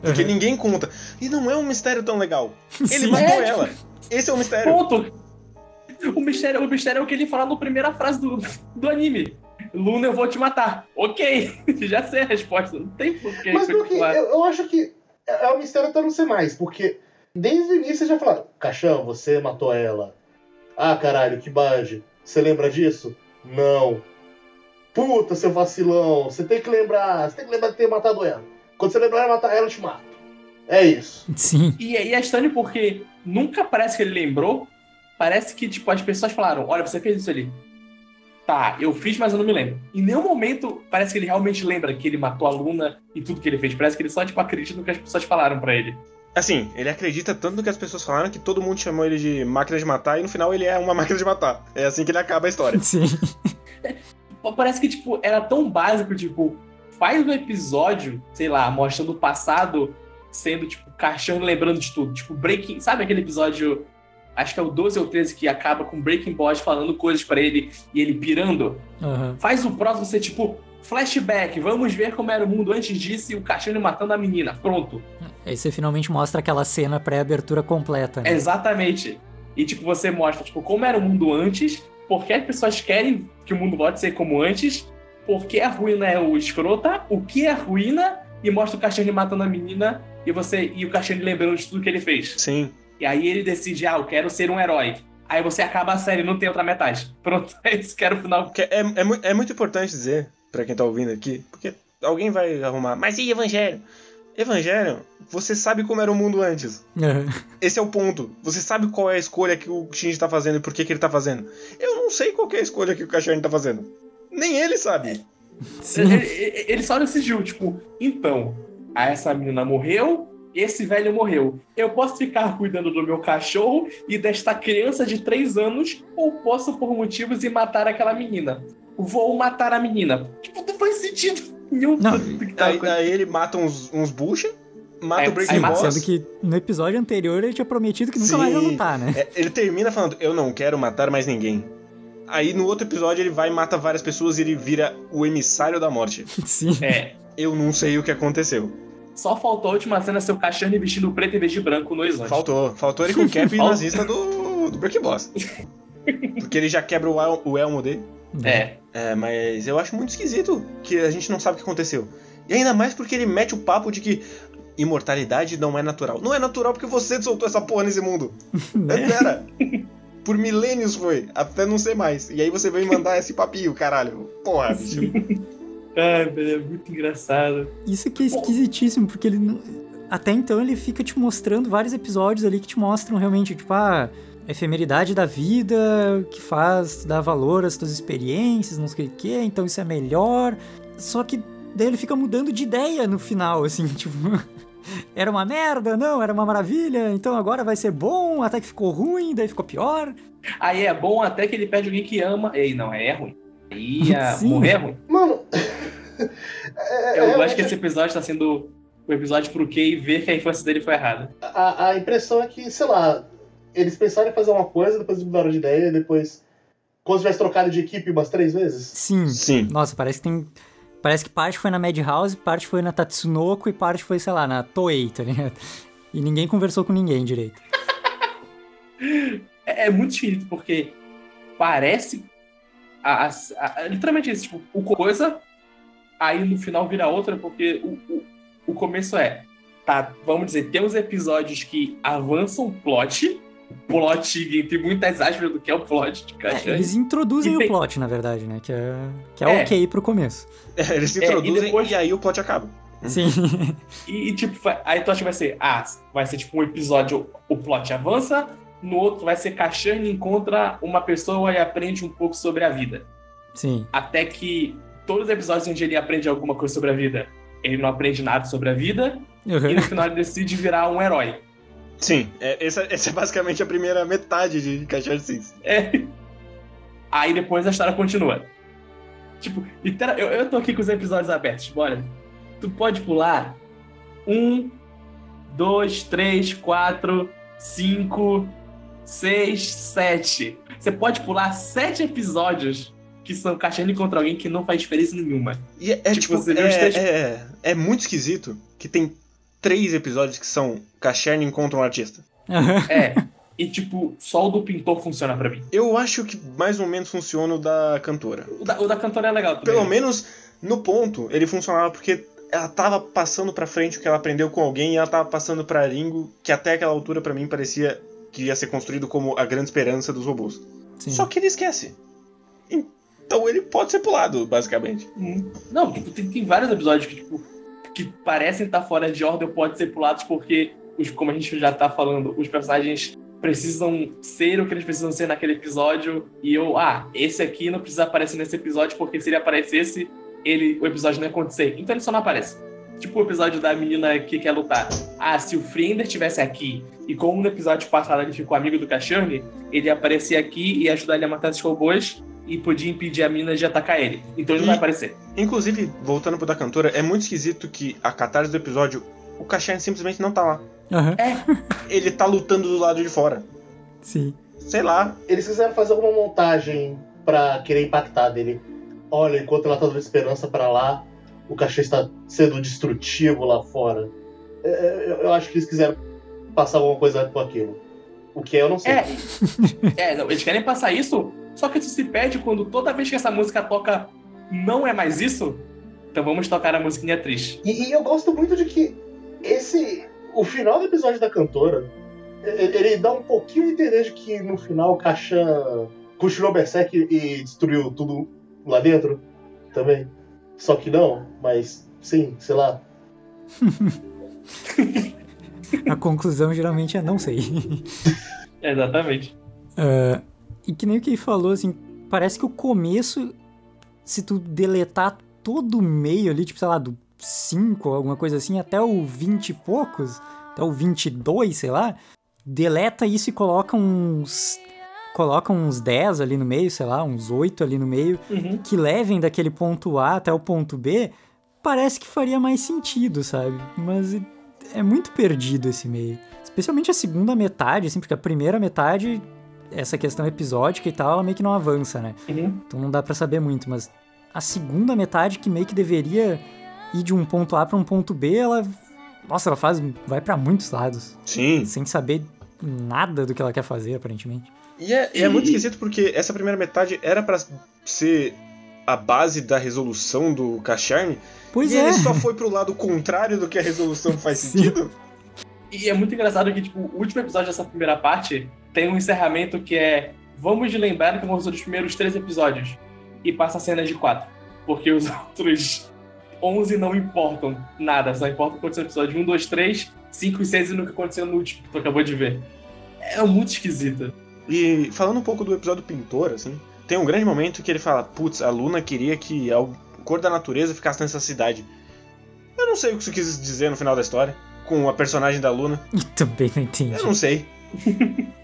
Porque Uhum. ninguém conta. E não é um mistério tão legal. [LAUGHS] Ele Sim. matou É, ela. Esse é o mistério. Ponto. O mistério, o mistério é o que ele fala na primeira frase do, do anime. Luna, eu vou te matar. Ok. [LAUGHS] Já sei a resposta. Não tem por que Mas porque eu, eu acho que é um mistério até não ser mais, porque desde o início já falaram, Caixão, você matou ela. Ah, caralho, que bad. Você lembra disso? Não. Puta, seu vacilão, você tem que lembrar, você tem que lembrar de ter matado ela. Quando você lembrar de matar ela, eu te mato. É isso. Sim. E, e é estranho porque nunca parece que ele lembrou. Parece que, tipo, as pessoas falaram: Olha, você fez isso ali. Tá, eu fiz, mas eu não me lembro. Em nenhum momento parece que ele realmente lembra que ele matou a Luna e tudo que ele fez. Parece que ele só, tipo, acredita no que as pessoas falaram pra ele. Assim, ele acredita tanto no que as pessoas falaram que todo mundo chamou ele de máquina de matar e no final ele é uma [LAUGHS] máquina de matar. É assim que ele acaba a história. [LAUGHS] Sim. Parece que, tipo, era tão básico, tipo, faz um episódio, sei lá, mostrando o passado sendo, tipo, caixão lembrando de tudo. Tipo, Breaking. Sabe aquele episódio. Acho que é o 12 ou 13 que acaba com Breaking Bad falando coisas pra ele e ele pirando. Aham. Faz o próximo ser tipo flashback, vamos ver como era o mundo antes disso e o cachorro matando a menina. Pronto. Aí você finalmente mostra aquela cena pré-abertura completa. Né? Exatamente. E tipo, você mostra tipo como era o mundo antes, por que as pessoas querem que o mundo volte a ser como antes, por que a ruína é o escrota, o que é a ruína, e mostra o cachorro matando a menina e você e o cachorro lembrando de tudo que ele fez. Sim. E aí ele decide, ah, eu quero ser um herói. Aí você acaba a série, não tem outra metade. [LAUGHS] Pronto, é esse que era o final. É, é, é muito importante dizer, pra quem tá ouvindo aqui, porque alguém vai arrumar, mas e Evangelho? Evangelho, você sabe como era o mundo antes. Aham. Esse é o ponto. Você sabe qual é a escolha que o Shinji tá fazendo e por que, que ele tá fazendo. Eu não sei qual que é a escolha que o Kashani tá fazendo. Nem ele sabe. Sim. Ele, ele- ele só decidiu, tipo, então, a essa menina morreu, esse velho morreu. Eu posso ficar cuidando do meu cachorro e desta criança de 3 anos, ou posso, por motivos, ir matar aquela menina. Vou matar a menina. Tipo, não faz sentido nenhum. Não, tá Aí, aí ele mata uns, uns bucha, mata É, o Breaking Boss. Sendo que no episódio anterior ele tinha prometido que nunca Sim. mais ia lutar, né? É, ele termina falando, eu não quero matar mais ninguém. Aí no outro episódio ele vai e mata várias pessoas e ele vira o emissário da morte. [LAUGHS] Sim. É. Eu não sei o que aconteceu. Só faltou a última cena ser o cachorro vestindo preto em vez de branco no horizonte. Faltou. Faltou ele com o cap [LAUGHS] Faltou. nazista do, do Breaking Boss. Porque ele já quebra o, el- o elmo dele. É. É, mas eu acho muito esquisito que a gente não sabe o que aconteceu. E ainda mais porque ele mete o papo de que imortalidade não é natural. Não é natural porque você soltou essa porra nesse mundo. [LAUGHS] Né? Era. Por milênios foi, até não ser mais. E aí você vem mandar esse papinho, caralho. Porra, bicho. Ai, velho, é muito engraçado. Isso que é esquisitíssimo, porque ele não- até então ele fica te mostrando vários episódios ali que te mostram realmente, tipo, ah, a efemeridade da vida, que faz dar valor às tuas experiências, não sei o que, então isso é melhor. Só que daí ele fica mudando de ideia no final, assim, [LAUGHS] tipo. Era uma merda, não, era uma maravilha, então agora vai ser bom, até que ficou ruim, daí ficou pior. Aí é bom até que ele perde alguém que ama. Ei, não, é ruim. Aí é, Sim. morrer é ruim. Mano. é- [LAUGHS] Eu é- acho que esse episódio tá sendo o episódio pro Kay ver que a infância dele foi errada. a, a impressão é que, sei lá, eles pensaram em fazer uma coisa, depois mudaram de ideia, depois. Como se tivesse trocado de equipe umas três vezes. Sim. Sim. Nossa, parece que tem. Parece que parte foi na Madhouse, parte foi na Tatsunoko e parte foi, sei lá, na Toei, tá ligado? E ninguém conversou com ninguém direito. [LAUGHS] É, é muito esquisito, porque parece. A- a- a- literalmente isso, tipo, o coisa, aí no final vira outra, porque o, o, o começo é. Tá, vamos dizer, tem uns episódios que avançam o plot. Plot, entre muitas aspas, do que é o plot de É, Caixa. eles introduzem E o tem- plot, na verdade, né? Que é, que é, É. ok pro começo. É, eles É, e introduzem e, depois- aí o plot acaba. Sim. E, e, tipo, aí tu acha que vai ser, ah, vai ser tipo um episódio, o plot avança, no outro vai ser Cachane encontra uma pessoa e aprende um pouco sobre a vida. Sim. Até que todos os episódios onde ele aprende alguma coisa sobre a vida, ele não aprende nada sobre a vida, e Uhum. no final ele decide virar um herói. Sim, é, essa, essa é basicamente a primeira metade de Caixa Cis. É. Aí depois a história continua. Tipo, literal- eu, eu tô aqui com os episódios abertos. Bora. Tu pode pular um, dois, três, quatro, cinco, seis, sete. Você pode pular sete episódios que são Cachane contra alguém que não faz diferença nenhuma. E é, é, Tipo, tipo, é, três- é, é muito esquisito que tem três episódios que são Cacherne encontra um artista. [LAUGHS] É. e tipo, só o do pintor funciona pra mim. Eu acho que mais ou menos funciona o da cantora. O da, o da cantora é legal também. Pelo menos no ponto ele funcionava porque ela tava passando pra frente o que ela aprendeu com alguém e ela tava passando pra Ringo, que até aquela altura pra mim parecia que ia ser construído como a grande esperança dos robôs. Sim. Só que ele esquece. Então ele pode ser pulado, basicamente. Não, tipo, tem, tem vários episódios que, tipo, que parecem estar fora de ordem ou podem ser pulados porque, os, como a gente já tá falando, os personagens precisam ser o que eles precisam ser naquele episódio. E eu, ah, esse aqui não precisa aparecer nesse episódio porque se ele aparecesse, ele, o episódio não ia acontecer. Então ele só não aparece. Tipo o episódio da menina que quer lutar. Ah, se o Friender estivesse aqui e como no episódio passado ele ficou amigo do Cachorne, ele ia aparecer aqui e ia ajudar ele a matar esses robôs e podia impedir a mina de atacar ele. Então ele não E- vai aparecer. Inclusive, voltando pro da cantora, é muito esquisito que a catarse do episódio, o Cacherne simplesmente não tá lá. Aham. [LAUGHS] Ele tá lutando do lado de fora. Sim. Sei lá. Eles quiseram fazer alguma montagem pra querer impactar dele. Olha, enquanto ela tá dando esperança pra lá, o cachê está sendo destrutivo lá fora. É, é, Eu, acho que eles quiseram passar alguma coisa com aquilo. O que é, eu não sei. É, [LAUGHS] é não, eles querem passar isso, só que isso se perde quando toda vez que essa música toca não é mais isso. Então vamos tocar a musiquinha triste. E, e eu gosto muito de que esse. O final do episódio da cantora. Ele, ele dá um pouquinho de entender de que no final o Kashan continuou Berserk e destruiu tudo lá dentro também. Só que não, mas sim, sei lá. [LAUGHS] A conclusão geralmente é não sei. [LAUGHS] Exatamente. Ah, e que nem o que falou, assim, parece que o começo, se tu deletar todo o meio ali, tipo, sei lá, do 5, alguma coisa assim, até o 20 e poucos, até o 22, sei lá, deleta isso e coloca uns. Coloca uns 10 ali no meio, sei lá, uns 8 ali no meio, Uhum. que levem daquele ponto A até o ponto B, parece que faria mais sentido, sabe? Mas é muito perdido esse meio. Especialmente a segunda metade, assim, porque a primeira metade, essa questão episódica e tal, ela meio que não avança, né? Uhum. Então não dá pra saber muito, mas a segunda metade que meio que deveria ir de um ponto A pra um ponto B, ela nossa, ela faz vai pra muitos lados, Sim. sem saber nada do que ela quer fazer, aparentemente. E é, e é muito esquisito porque essa primeira metade era pra ser a base da resolução do Cacharne. Pois e é. ele só foi pro lado contrário do que a resolução faz [LAUGHS] Sim. sentido. E é muito engraçado que, tipo, o último episódio dessa primeira parte tem um encerramento que é. Vamos lembrar que vamos dos primeiros três episódios. E passa a cena de quatro. Porque os [LAUGHS] outros 11 não importam nada, só importa o que aconteceu no episódio 1, 2, 3, 5 e 6 e no que aconteceu no último que tu acabou de ver. É muito esquisito. E falando um pouco do episódio Pintor, assim, tem um grande momento que ele fala: Putz, a Luna queria que a cor da natureza ficasse nessa cidade. Eu não sei o que isso quis dizer no final da história, com a personagem da Luna. [LAUGHS] Também não entendi. Eu não sei. [LAUGHS]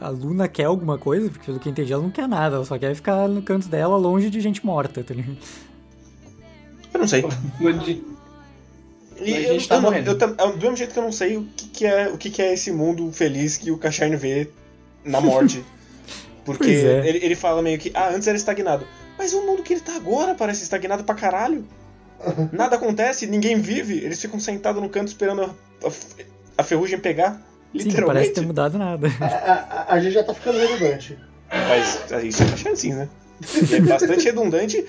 A Luna quer alguma coisa, porque pelo que eu entendi, ela não quer nada, ela só quer ficar no canto dela, longe de gente morta, tá ligado? Eu não sei. [LAUGHS] E A eu, gente tá eu morrendo. eu tam- é do mesmo jeito que eu não sei o que, que é o que, que é esse mundo feliz que o Cachorro vê na morte. [LAUGHS] Porque é. ele, ele fala meio que, ah, antes era estagnado. Mas o mundo que ele tá agora parece estagnado pra caralho. Nada acontece, ninguém vive, eles ficam sentados no canto esperando a, a- a ferrugem pegar. Sim, não parece Literalmente. ter mudado nada. A, a- a gente já tá ficando redundante. Mas ah, isso é sim, né? É bastante [LAUGHS] redundante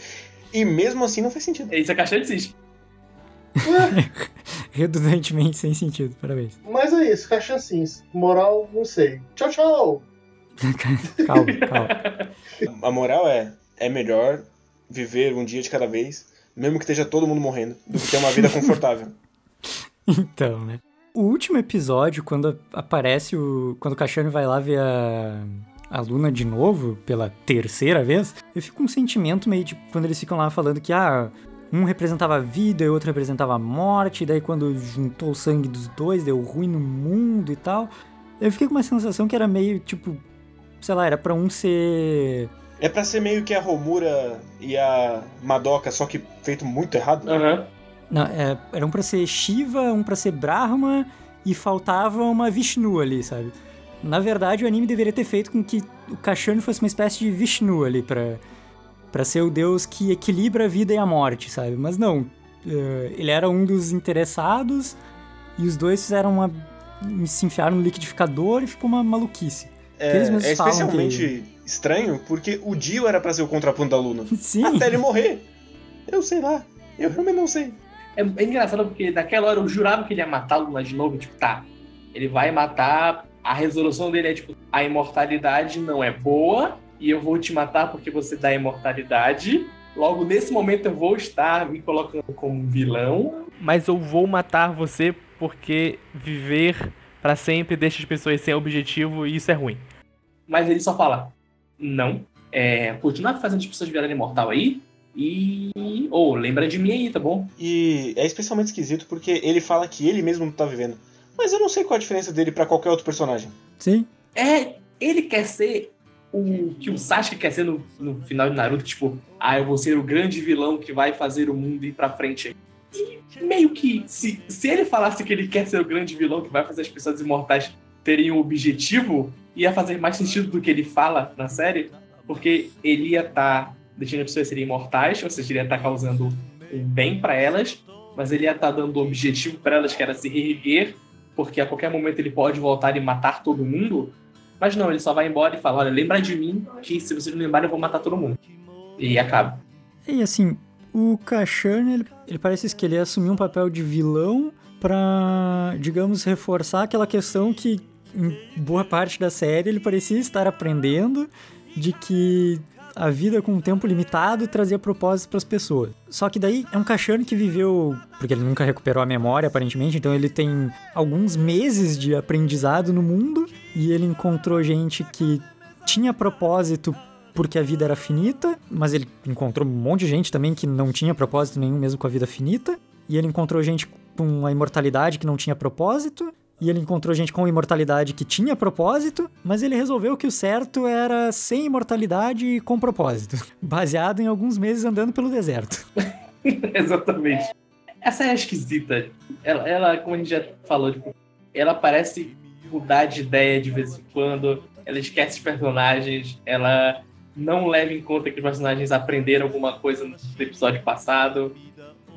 e mesmo assim não faz sentido. Isso é caixa de cis. [LAUGHS] Redundantemente sem sentido, parabéns. Mas é isso, cachancins. Moral, não sei. Tchau, tchau. [LAUGHS] calma, calma. A moral é, é melhor viver um dia de cada vez, mesmo que esteja todo mundo morrendo, do que ter uma vida confortável. [LAUGHS] Então, né? O último episódio, quando aparece o. Quando o Cachorro vai lá ver a. A Luna de novo, pela terceira vez, eu fico com um sentimento meio tipo quando eles ficam lá falando que, ah, um representava a vida e o outro representava a morte, e daí quando juntou o sangue dos dois, deu ruim no mundo e tal. Eu fiquei com uma sensação que era meio tipo, sei lá, era pra um ser. É pra ser meio que a Romura e a Madoka, só que feito muito errado. Aham. Não, é, era um pra ser Shiva, um pra ser Brahma e faltava uma Vishnu ali, sabe? Na verdade, o anime deveria ter feito com que o Kashani fosse uma espécie de Vishnu ali pra, pra ser o deus que equilibra a vida e a morte, sabe? Mas não, eh, ele era um dos interessados e os dois fizeram uma. se enfiaram no liquidificador e ficou uma maluquice. É, é falam especialmente estranho porque o Dio era pra ser o contraponto da Luna. [LAUGHS] Sim, Até ele morrer. Eu sei lá. Eu realmente não sei. É, é engraçado porque naquela hora eu jurava que ele ia matar o Luna de novo. Tipo, tá, ele vai matar. A resolução dele é tipo: a imortalidade não é boa e eu vou te matar porque você dá imortalidade. Logo nesse momento eu vou estar me colocando como vilão. Mas eu vou matar você porque viver pra sempre deixa as pessoas sem objetivo e isso é ruim. Mas ele só fala: não. É, continua fazendo as pessoas virarem imortal aí. E. Ou, lembra de mim aí, tá bom? E é especialmente esquisito porque ele fala que ele mesmo não tá vivendo. Mas eu não sei qual a diferença dele pra qualquer outro personagem. sim. É, ele quer ser o que o Sasuke quer ser no, no final de Naruto, tipo, ah, eu vou ser o grande vilão que vai fazer o mundo ir pra frente. E meio que, se, se ele falasse que ele quer ser o grande vilão que vai fazer as pessoas imortais terem um objetivo, ia fazer mais sentido do que ele fala na série, porque ele ia estar deixando as pessoas serem imortais, ou seja, ele ia estar causando um bem pra elas, mas ele ia estar dando um objetivo pra elas, que era se reerguer, porque a qualquer momento ele pode voltar e matar todo mundo. Mas não, ele só vai embora e fala: Olha, lembra de mim, que se vocês não lembrarem, eu vou matar todo mundo. E acaba. E assim, o Kashan, ele, ele parece que ele ia assumir um papel de vilão pra, digamos, reforçar aquela questão que em boa parte da série ele parecia estar aprendendo de que a vida com um tempo limitado trazia propósito para as pessoas. Só que daí é um Kashan que viveu, porque ele nunca recuperou a memória aparentemente, então ele tem alguns meses de aprendizado no mundo e ele encontrou gente que tinha propósito porque a vida era finita, mas ele encontrou um monte de gente também que não tinha propósito nenhum mesmo com a vida finita, e ele encontrou gente com a imortalidade que não tinha propósito, e ele encontrou gente com imortalidade que tinha propósito, mas ele resolveu que o certo era sem imortalidade e com propósito, [LAUGHS] baseado em alguns meses andando pelo deserto. [LAUGHS] Exatamente. Essa é esquisita. Ela, ela, como a gente já falou, tipo, ela parece mudar de ideia de vez em quando. Ela esquece os personagens. Ela não leva em conta que os personagens aprenderam alguma coisa no episódio passado.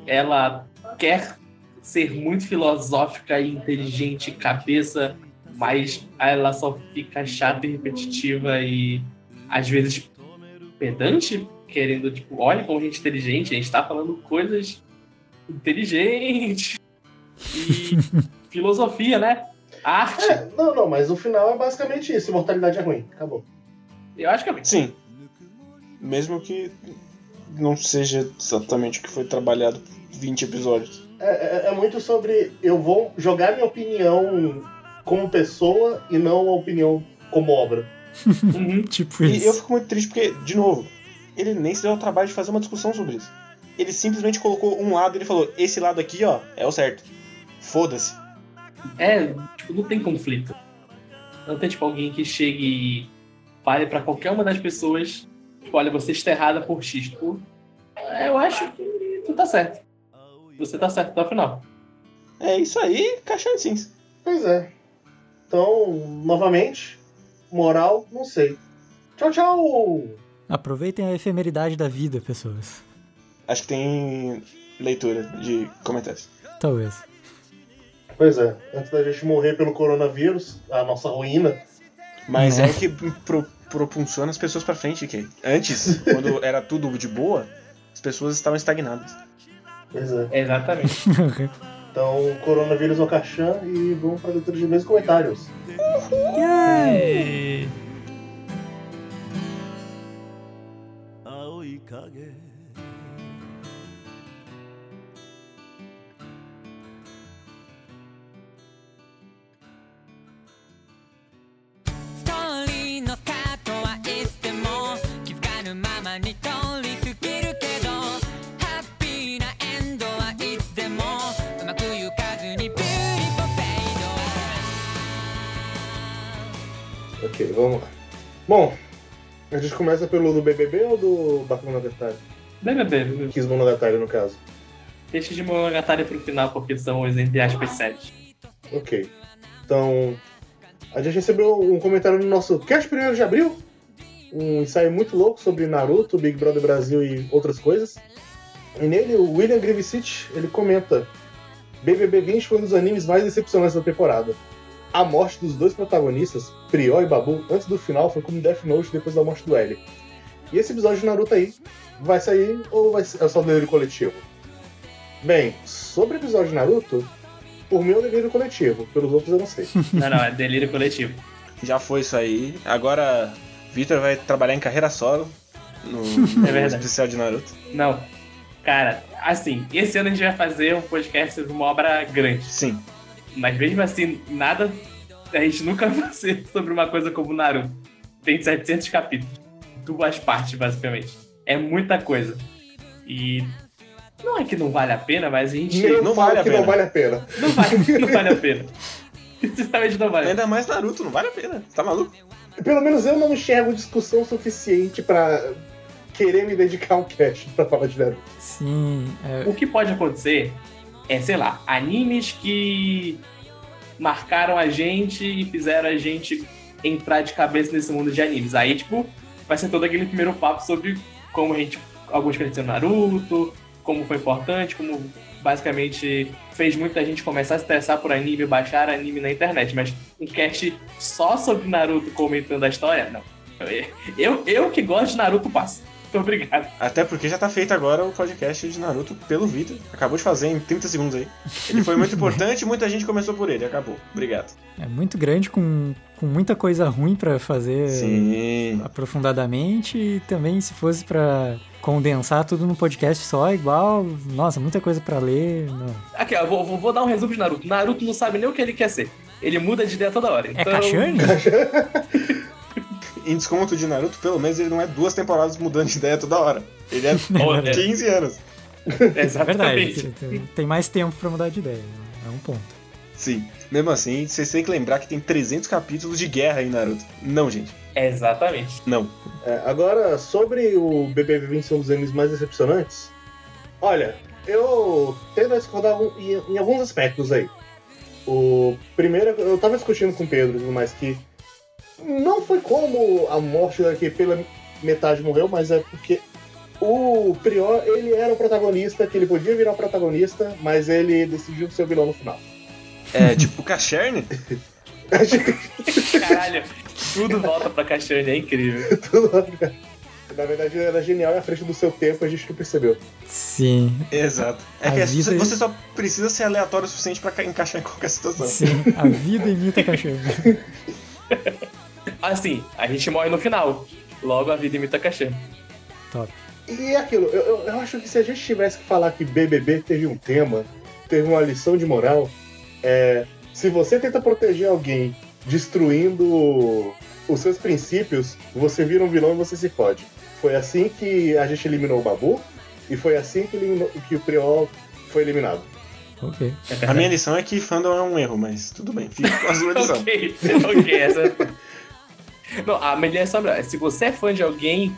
Ela quer ser muito filosófica e inteligente, cabeça, mas ela só fica chata e repetitiva e às vezes pedante, querendo, tipo, olha como a gente é inteligente, a gente tá falando coisas inteligentes. E [LAUGHS] filosofia, né? Arte. É, não, não, mas o final é basicamente isso. Imortalidade é ruim. Acabou. Eu acho que é Sim. Mesmo que não seja exatamente o que foi trabalhado 20 episódios. É, é- é muito sobre eu vou jogar minha opinião como pessoa e não a opinião como obra. Uhum. [LAUGHS] Tipo E eu isso. fico muito triste porque, de novo, ele nem se deu ao trabalho de fazer uma discussão sobre isso. Ele simplesmente colocou um lado e ele falou: esse lado aqui, ó, é o certo. Foda-se. É, tipo, não tem conflito. Não tem, tipo, alguém que chegue e fale pra qualquer uma das pessoas, tipo, olha, você está errada por X. Tipo, eu acho que tu tá certo. Você tá certo até o final. É isso aí, caixão de cinza. Pois é. Então, novamente, moral, não sei. Tchau, tchau! Aproveitem a efemeridade da vida, pessoas. Acho que tem leitura de comentários. Talvez. Pois é, antes da gente morrer pelo coronavírus, a nossa ruína, Mas Né? é o que pro, propulsiona as pessoas pra frente, que antes, quando era tudo de boa, as pessoas estavam estagnadas. Pois é. Exatamente. [LAUGHS] Então, coronavírus no caixão e vamos para a leitura de e comentários. E... 青ド Ok, vamos lá. Bom, a gente começa pelo do BBB ou do Bakumonogatari? BBB, Kiss Monogatari, no caso. deixa de Monogatari pro final, porque são os, entre aspas, sete. Ok. Então, a gente recebeu um comentário no nosso cast 1 de abril. Um ensaio muito louco sobre Naruto, Big Brother Brasil e outras coisas. E nele, o William Grivicic, ele comenta BBB 20 foi um dos animes mais decepcionantes da temporada. A morte dos dois protagonistas, Prior e Babu, antes do final foi como Death Note depois da morte do L. E esse episódio de Naruto aí, vai sair ou vai ser, é só delírio coletivo? Bem, sobre o episódio de Naruto, por mim é um delírio coletivo, pelos outros eu não sei. [LAUGHS] Não, não, é delírio coletivo. Já foi isso aí. Agora, Victor vai trabalhar em carreira solo no, no [LAUGHS] É especial de Naruto. Não. Cara, assim, esse ano a gente vai fazer um podcast sobre uma obra grande. Sim. Mas mesmo assim, nada. A gente nunca [LAUGHS] vai fazer sobre uma coisa como Naruto. Tem 700 capítulos. Duas partes, basicamente. É muita coisa. E. Não é que não vale a pena, mas a gente. Eu não falo vale a que pena. não vale a pena. Não vale, não vale a pena. [LAUGHS] Sinceramente não vale. Ainda mais Naruto, não vale a pena. Tá maluco? Pelo menos eu não enxergo discussão suficiente pra querer me dedicar a um cast pra falar de Naruto. Sim, é, O que pode acontecer é, sei lá, animes que marcaram a gente e fizeram a gente entrar de cabeça nesse mundo de animes. Aí, tipo, vai ser todo aquele primeiro papo sobre como a gente. Alguns conheceram Naruto, como foi importante, como basicamente fez muita gente começar a se interessar por anime, baixar anime na internet. Mas um cast só sobre Naruto comentando a história, não. Eu, eu que gosto de Naruto passo. Muito [LAUGHS] obrigado. Até porque já tá feito agora o podcast de Naruto pelo Vitor. Acabou de fazer em 30 segundos aí. Ele foi muito [LAUGHS] importante e muita gente começou por ele. Acabou. Obrigado. é muito grande, com, com muita coisa ruim pra fazer Sim. aprofundadamente. E também, se fosse pra condensar tudo num podcast só, igual, nossa, muita coisa pra ler. não. Aqui, ó, vou, vou, dar um resumo de Naruto. Naruto não sabe nem o que ele quer ser. Ele muda de ideia toda hora. É Então, Kashane? [LAUGHS] Em desconto de Naruto, pelo menos ele não é duas temporadas mudando de ideia toda hora. Ele é [LAUGHS] Olha. 15 anos. É verdade. Exatamente. tem- Tem mais tempo pra mudar de ideia. É um ponto. Sim. Mesmo assim, vocês têm que lembrar que tem 300 capítulos de guerra em Naruto. Não, gente. Exatamente. Não. É, agora, sobre o BBB 20 ser um dos animes mais decepcionantes, olha, eu tendo a discordar em, em alguns aspectos aí. O primeiro, eu tava discutindo com o Pedro e tudo mais que não foi como a morte daqui pela metade morreu, mas é porque o Prior, ele era o protagonista, que ele podia virar o protagonista, mas ele decidiu ser o vilão no final. É tipo Kasherne? [LAUGHS] Caralho, tudo volta pra Kashane, é incrível. [LAUGHS] Tudo- Na verdade, ele era genial e à frente do seu tempo, a gente não percebeu. Sim, Exato. É A que vida- você só precisa ser aleatório o suficiente pra ca- encaixar em qualquer situação. sim. A vida imita Kashane. [LAUGHS] Assim, a gente morre no final. Logo a vida imita Kashane. Top. E é aquilo, eu, eu- eu acho que se a gente tivesse que falar que BBB teve um tema, teve uma lição de moral, é, se você tenta proteger alguém destruindo os seus princípios, você vira um vilão e você se fode. Foi assim que a gente eliminou o Babu, e foi assim que, eliminou- que o Priol foi eliminado. Ok. A minha lição é que fandom é um erro, mas tudo bem, fica com a sua lição. ok, ok, essa. É Não, a melhor é só melhor. Se você é fã de alguém,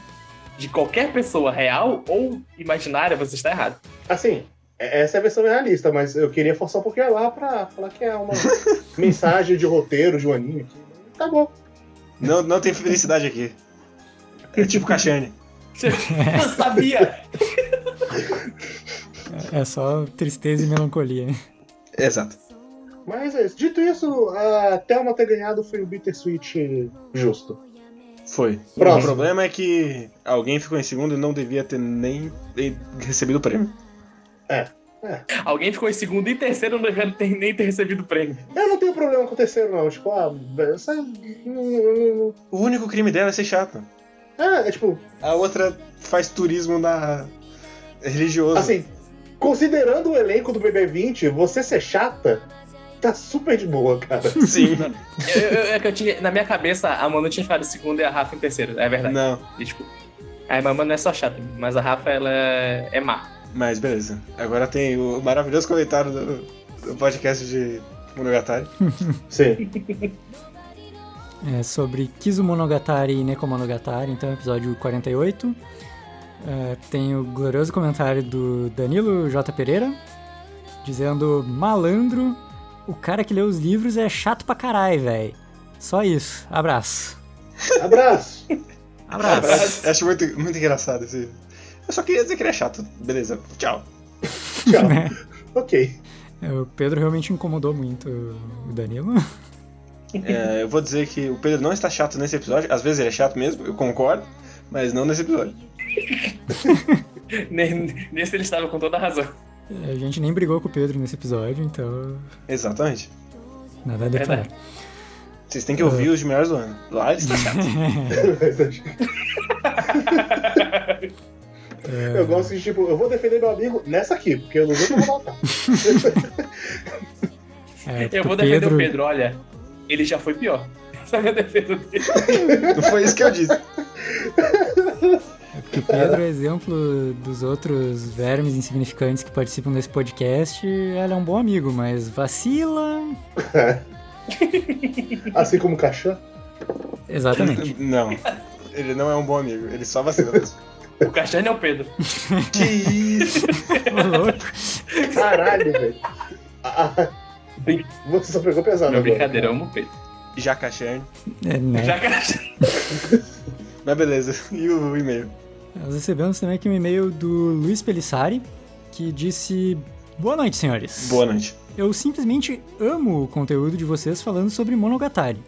de qualquer pessoa real ou imaginária, você está errado. Assim, é- essa é a versão realista, mas eu queria forçar um pouquinho lá pra falar que é uma [LAUGHS] mensagem de roteiro de um anime. Tá bom. Não, não tem felicidade aqui. É tipo Cachane. [LAUGHS] Eu sabia! É só tristeza e melancolia. Exato. Mas é isso. Dito isso, a Thelma ter ganhado foi um bittersweet justo. Foi. Próximo. O problema é que alguém ficou em segundo e não devia ter nem recebido o prêmio. Alguém ficou em segundo e terceiro, não devia ter, nem ter recebido o prêmio. Eu não tenho problema com o terceiro, não. Tipo, ah, essa. não- O único crime dela é ser chata. É, é tipo, A outra faz turismo na religioso. assim, considerando o elenco do BB20, você ser chata, tá super de boa, cara. [LAUGHS] Sim. Eu- eu- é que eu tinha, na minha cabeça, a Manu tinha ficado em segundo e a Rafa em terceiro. É verdade. Não, E, tipo, a Manu não é só chata, mas a Rafa, ela é, é má. mas beleza. Agora tem o maravilhoso comentário do, do podcast de Monogatari. [LAUGHS] Sim. É sobre Kizumonogatari e Nekomonogatari, então episódio 48. É, tem o glorioso comentário do Danilo J. Pereira, dizendo: Malandro, o cara que lê os livros é chato pra caralho, velho. Só isso. Abraço. Abraço. [LAUGHS] Abraço. Acho muito, muito engraçado esse. Eu só queria dizer que ele é chato. Beleza, tchau. [LAUGHS] Tchau. ok. É, O Pedro realmente incomodou muito o Danilo. É, eu vou dizer que o Pedro não está chato nesse episódio. Às vezes ele é chato mesmo, eu concordo, mas não nesse episódio. [LAUGHS] Ne- Nesse ele estava com toda a razão. A gente nem brigou com o Pedro nesse episódio, então Exatamente. nada a declarar. Verdade. Vocês têm que ouvir os de melhores do ano. Lá ele está chato. [LAUGHS] Eu gosto de, tipo, eu vou defender meu amigo nessa aqui, porque eu não vou matar. [LAUGHS] É, Eu vou defender o Pedro, olha. Ele já foi pior. [LAUGHS] Essa é a minha defesa dele. Não foi isso que eu disse. Porque o Pedro é exemplo dos outros vermes insignificantes que participam desse podcast. Ela é um bom amigo, mas vacila. [LAUGHS] Assim como o Cachã. Exatamente. Não. Ele não é um bom amigo, ele só vacila mesmo. O Castanho é o Pedro. [LAUGHS] Que isso? Caralho, velho. Ah, ah, Você só pegou pesado Não, brincadeira, eu amo o Pedro. Jacachern. É, né? Já Castanho. [LAUGHS] Mas beleza. E o e-mail? Nós recebemos também aqui um e-mail do Luiz Pelissari, que disse: Boa noite, senhores. Boa noite. Eu simplesmente amo o conteúdo de vocês falando sobre Monogatari.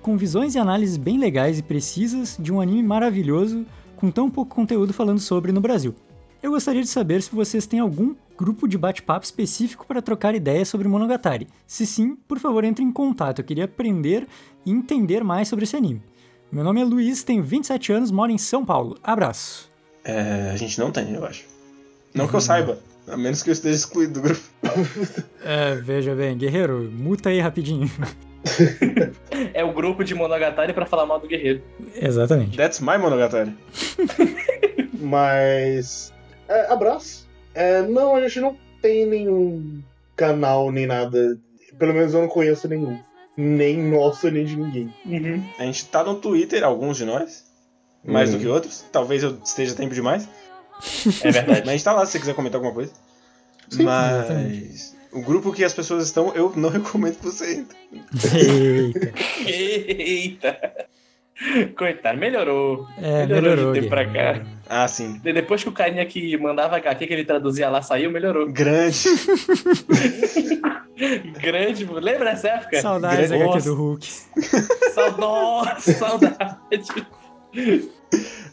Com visões e análises bem legais e precisas de um anime maravilhoso com tão pouco conteúdo falando sobre no Brasil. Eu gostaria de saber se vocês têm algum grupo de bate-papo específico para trocar ideias sobre Monogatari. Se sim, por favor, entre em contato. Eu queria aprender e entender mais sobre esse anime. Meu nome é Luiz, tenho 27 anos, moro em São Paulo. Abraço. É, a gente não tem, eu acho. Não que eu saiba. A menos que eu esteja excluído do grupo. [LAUGHS] É, veja bem, guerreiro, muta aí rapidinho. [LAUGHS] É o grupo de Monogatari pra falar mal do guerreiro. Exatamente. That's my Monogatari. [LAUGHS] Mas. É, abraço. É, não, a gente não tem nenhum canal nem nada. Pelo menos eu não conheço nenhum. Nem nosso, nem de ninguém. A gente tá no Twitter, alguns de nós. Mais Uhum. do que outros. Talvez eu esteja tempo demais. [LAUGHS] É verdade. Mas a gente tá lá se você quiser comentar alguma coisa. Sim, Mas. O grupo que as pessoas estão, eu não [LAUGHS] recomendo que você entre. Eita. Eita. Coitado, melhorou. É, Melhorou melhorou. de tempo pra cá. Ah, sim. De- Depois que o carinha que mandava HQ que ele traduzia lá saiu, melhorou. Grande. [LAUGHS] Grande, lembra dessa época? Saudades Grande- HQ do Hulk. Saudade, saudade.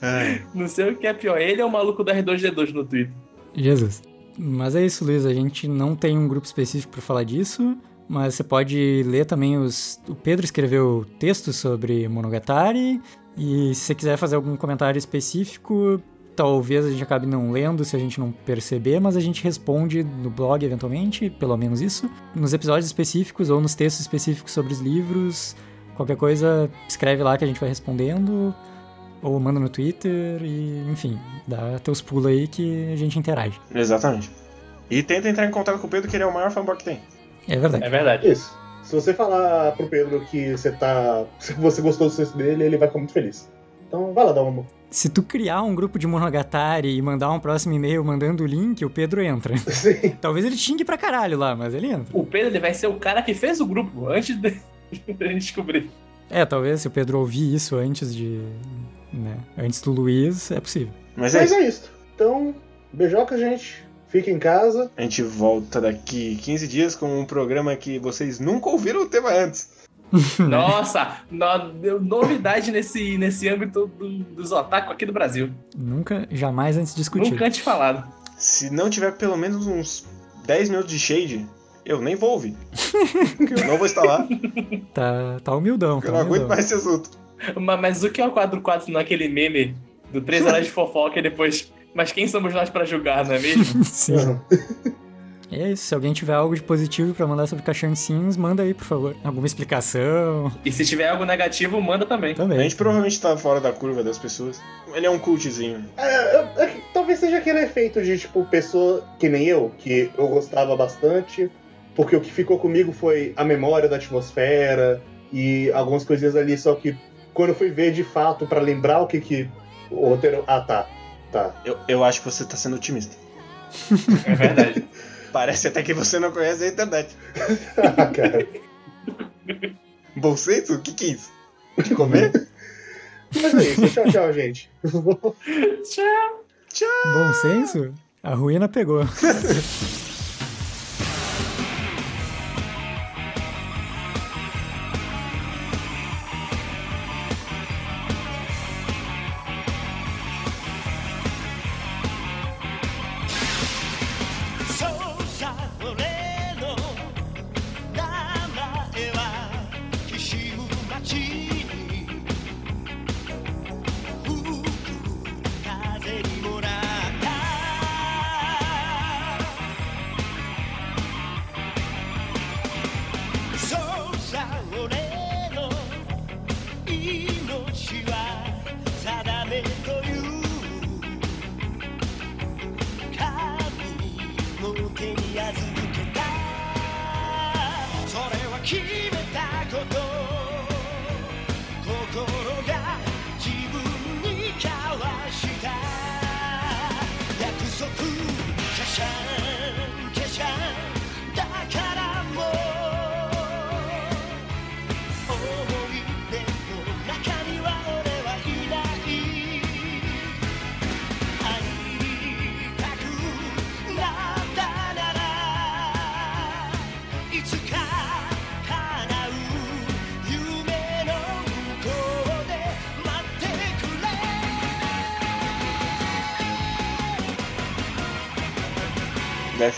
Ai, Não sei o que é pior, ele é o maluco da R2D2 no Twitter. Jesus. Mas é isso, Luiz. A gente não tem um grupo específico para falar disso, mas você pode ler também os. O Pedro escreveu textos sobre Monogatari. E se você quiser fazer algum comentário específico, talvez a gente acabe não lendo se a gente não perceber, mas a gente responde no blog eventualmente, pelo menos isso. Nos episódios específicos ou nos textos específicos sobre os livros, qualquer coisa, escreve lá que a gente vai respondendo. Ou manda no Twitter e, enfim, dá teus pulos aí que a gente interage. Exatamente. E tenta entrar em contato com o Pedro, que ele é o maior fanboy que tem. É verdade. É verdade. Isso. Se você falar pro Pedro que você tá. Se você gostou do texto dele, ele vai ficar muito feliz. Então vai lá dar uma. Se tu criar um grupo de Monogatari e mandar um próximo e-mail mandando o link, o Pedro entra. [LAUGHS] Sim. Talvez ele xingue pra caralho lá, mas ele entra. O Pedro ele vai ser o cara que fez o grupo antes de [LAUGHS] da gente descobrir. É, talvez se o Pedro ouvir isso antes de. Né, antes do Luiz, é possível. Mas é Mas isso. é isso. Então, beijoca, gente. Fique em casa. A gente volta daqui 15 dias com um programa que vocês nunca ouviram o tema antes. [LAUGHS] Nossa, no- deu novidade nesse, nesse âmbito do- dos otaku aqui do Brasil. Nunca, jamais antes discutido. Nunca antes falado. Se não tiver pelo menos uns 10 minutos de shade, eu nem vou ouvir. [LAUGHS] Eu não vou estar lá, porque Tá, tá humildão, eu tá não aguento humildão. mais esse assunto. Ma- Mas, o que é o quadro 4 naquele meme do 3 horas de fofoca e depois. Mas quem somos nós pra julgar, não é mesmo? [LAUGHS] Sim. É isso, se alguém tiver algo de positivo pra mandar sobre Caixão de Sims, manda aí, por favor. Alguma explicação E se tiver algo negativo, manda também. A também. gente provavelmente tá fora da curva das pessoas. Ele é um cultzinho. É, é, é talvez seja aquele efeito de, tipo, pessoa que nem eu, que eu gostava bastante, porque o que ficou comigo foi a memória da atmosfera e algumas coisinhas ali, só que quando eu fui ver de fato pra lembrar o que que o roteiro. Ah, tá. Tá. Eu, eu acho que você tá sendo otimista. [LAUGHS] É verdade. Parece até que você não conhece a internet. Ah, cara. [LAUGHS] Bom senso? O que que é isso? De comer? Mas é isso. Tchau, tchau, gente. [LAUGHS] Tchau. Bom senso? A ruína pegou.「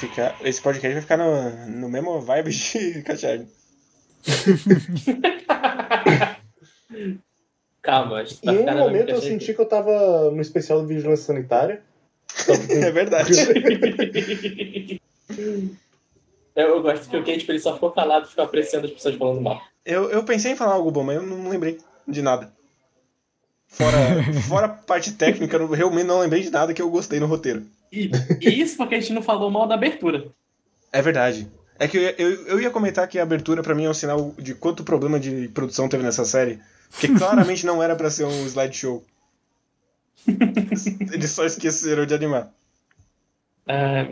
ficar. Esse podcast vai ficar no, no mesmo vibe de [LAUGHS] Cachard. [LAUGHS] Calma, a gente Em tá um ficando momento eu senti que eu tava no especial do Vigilância Sanitária. [LAUGHS] Que- É verdade. Eu, eu gosto que o Kate ele só ficou calado e ficou apreciando as pessoas falando mal. Eu, eu pensei em falar algo bom, mas eu não lembrei de nada. Fora, fora a parte técnica, eu realmente não lembrei de nada que eu gostei no roteiro. E, e isso porque a gente não falou mal da abertura. É verdade. É que eu, eu, eu ia comentar que a abertura pra mim é um sinal de quanto problema de produção teve nessa série. Porque [LAUGHS] claramente não era pra ser um slideshow. [LAUGHS] Eles só esqueceram de animar. Ah,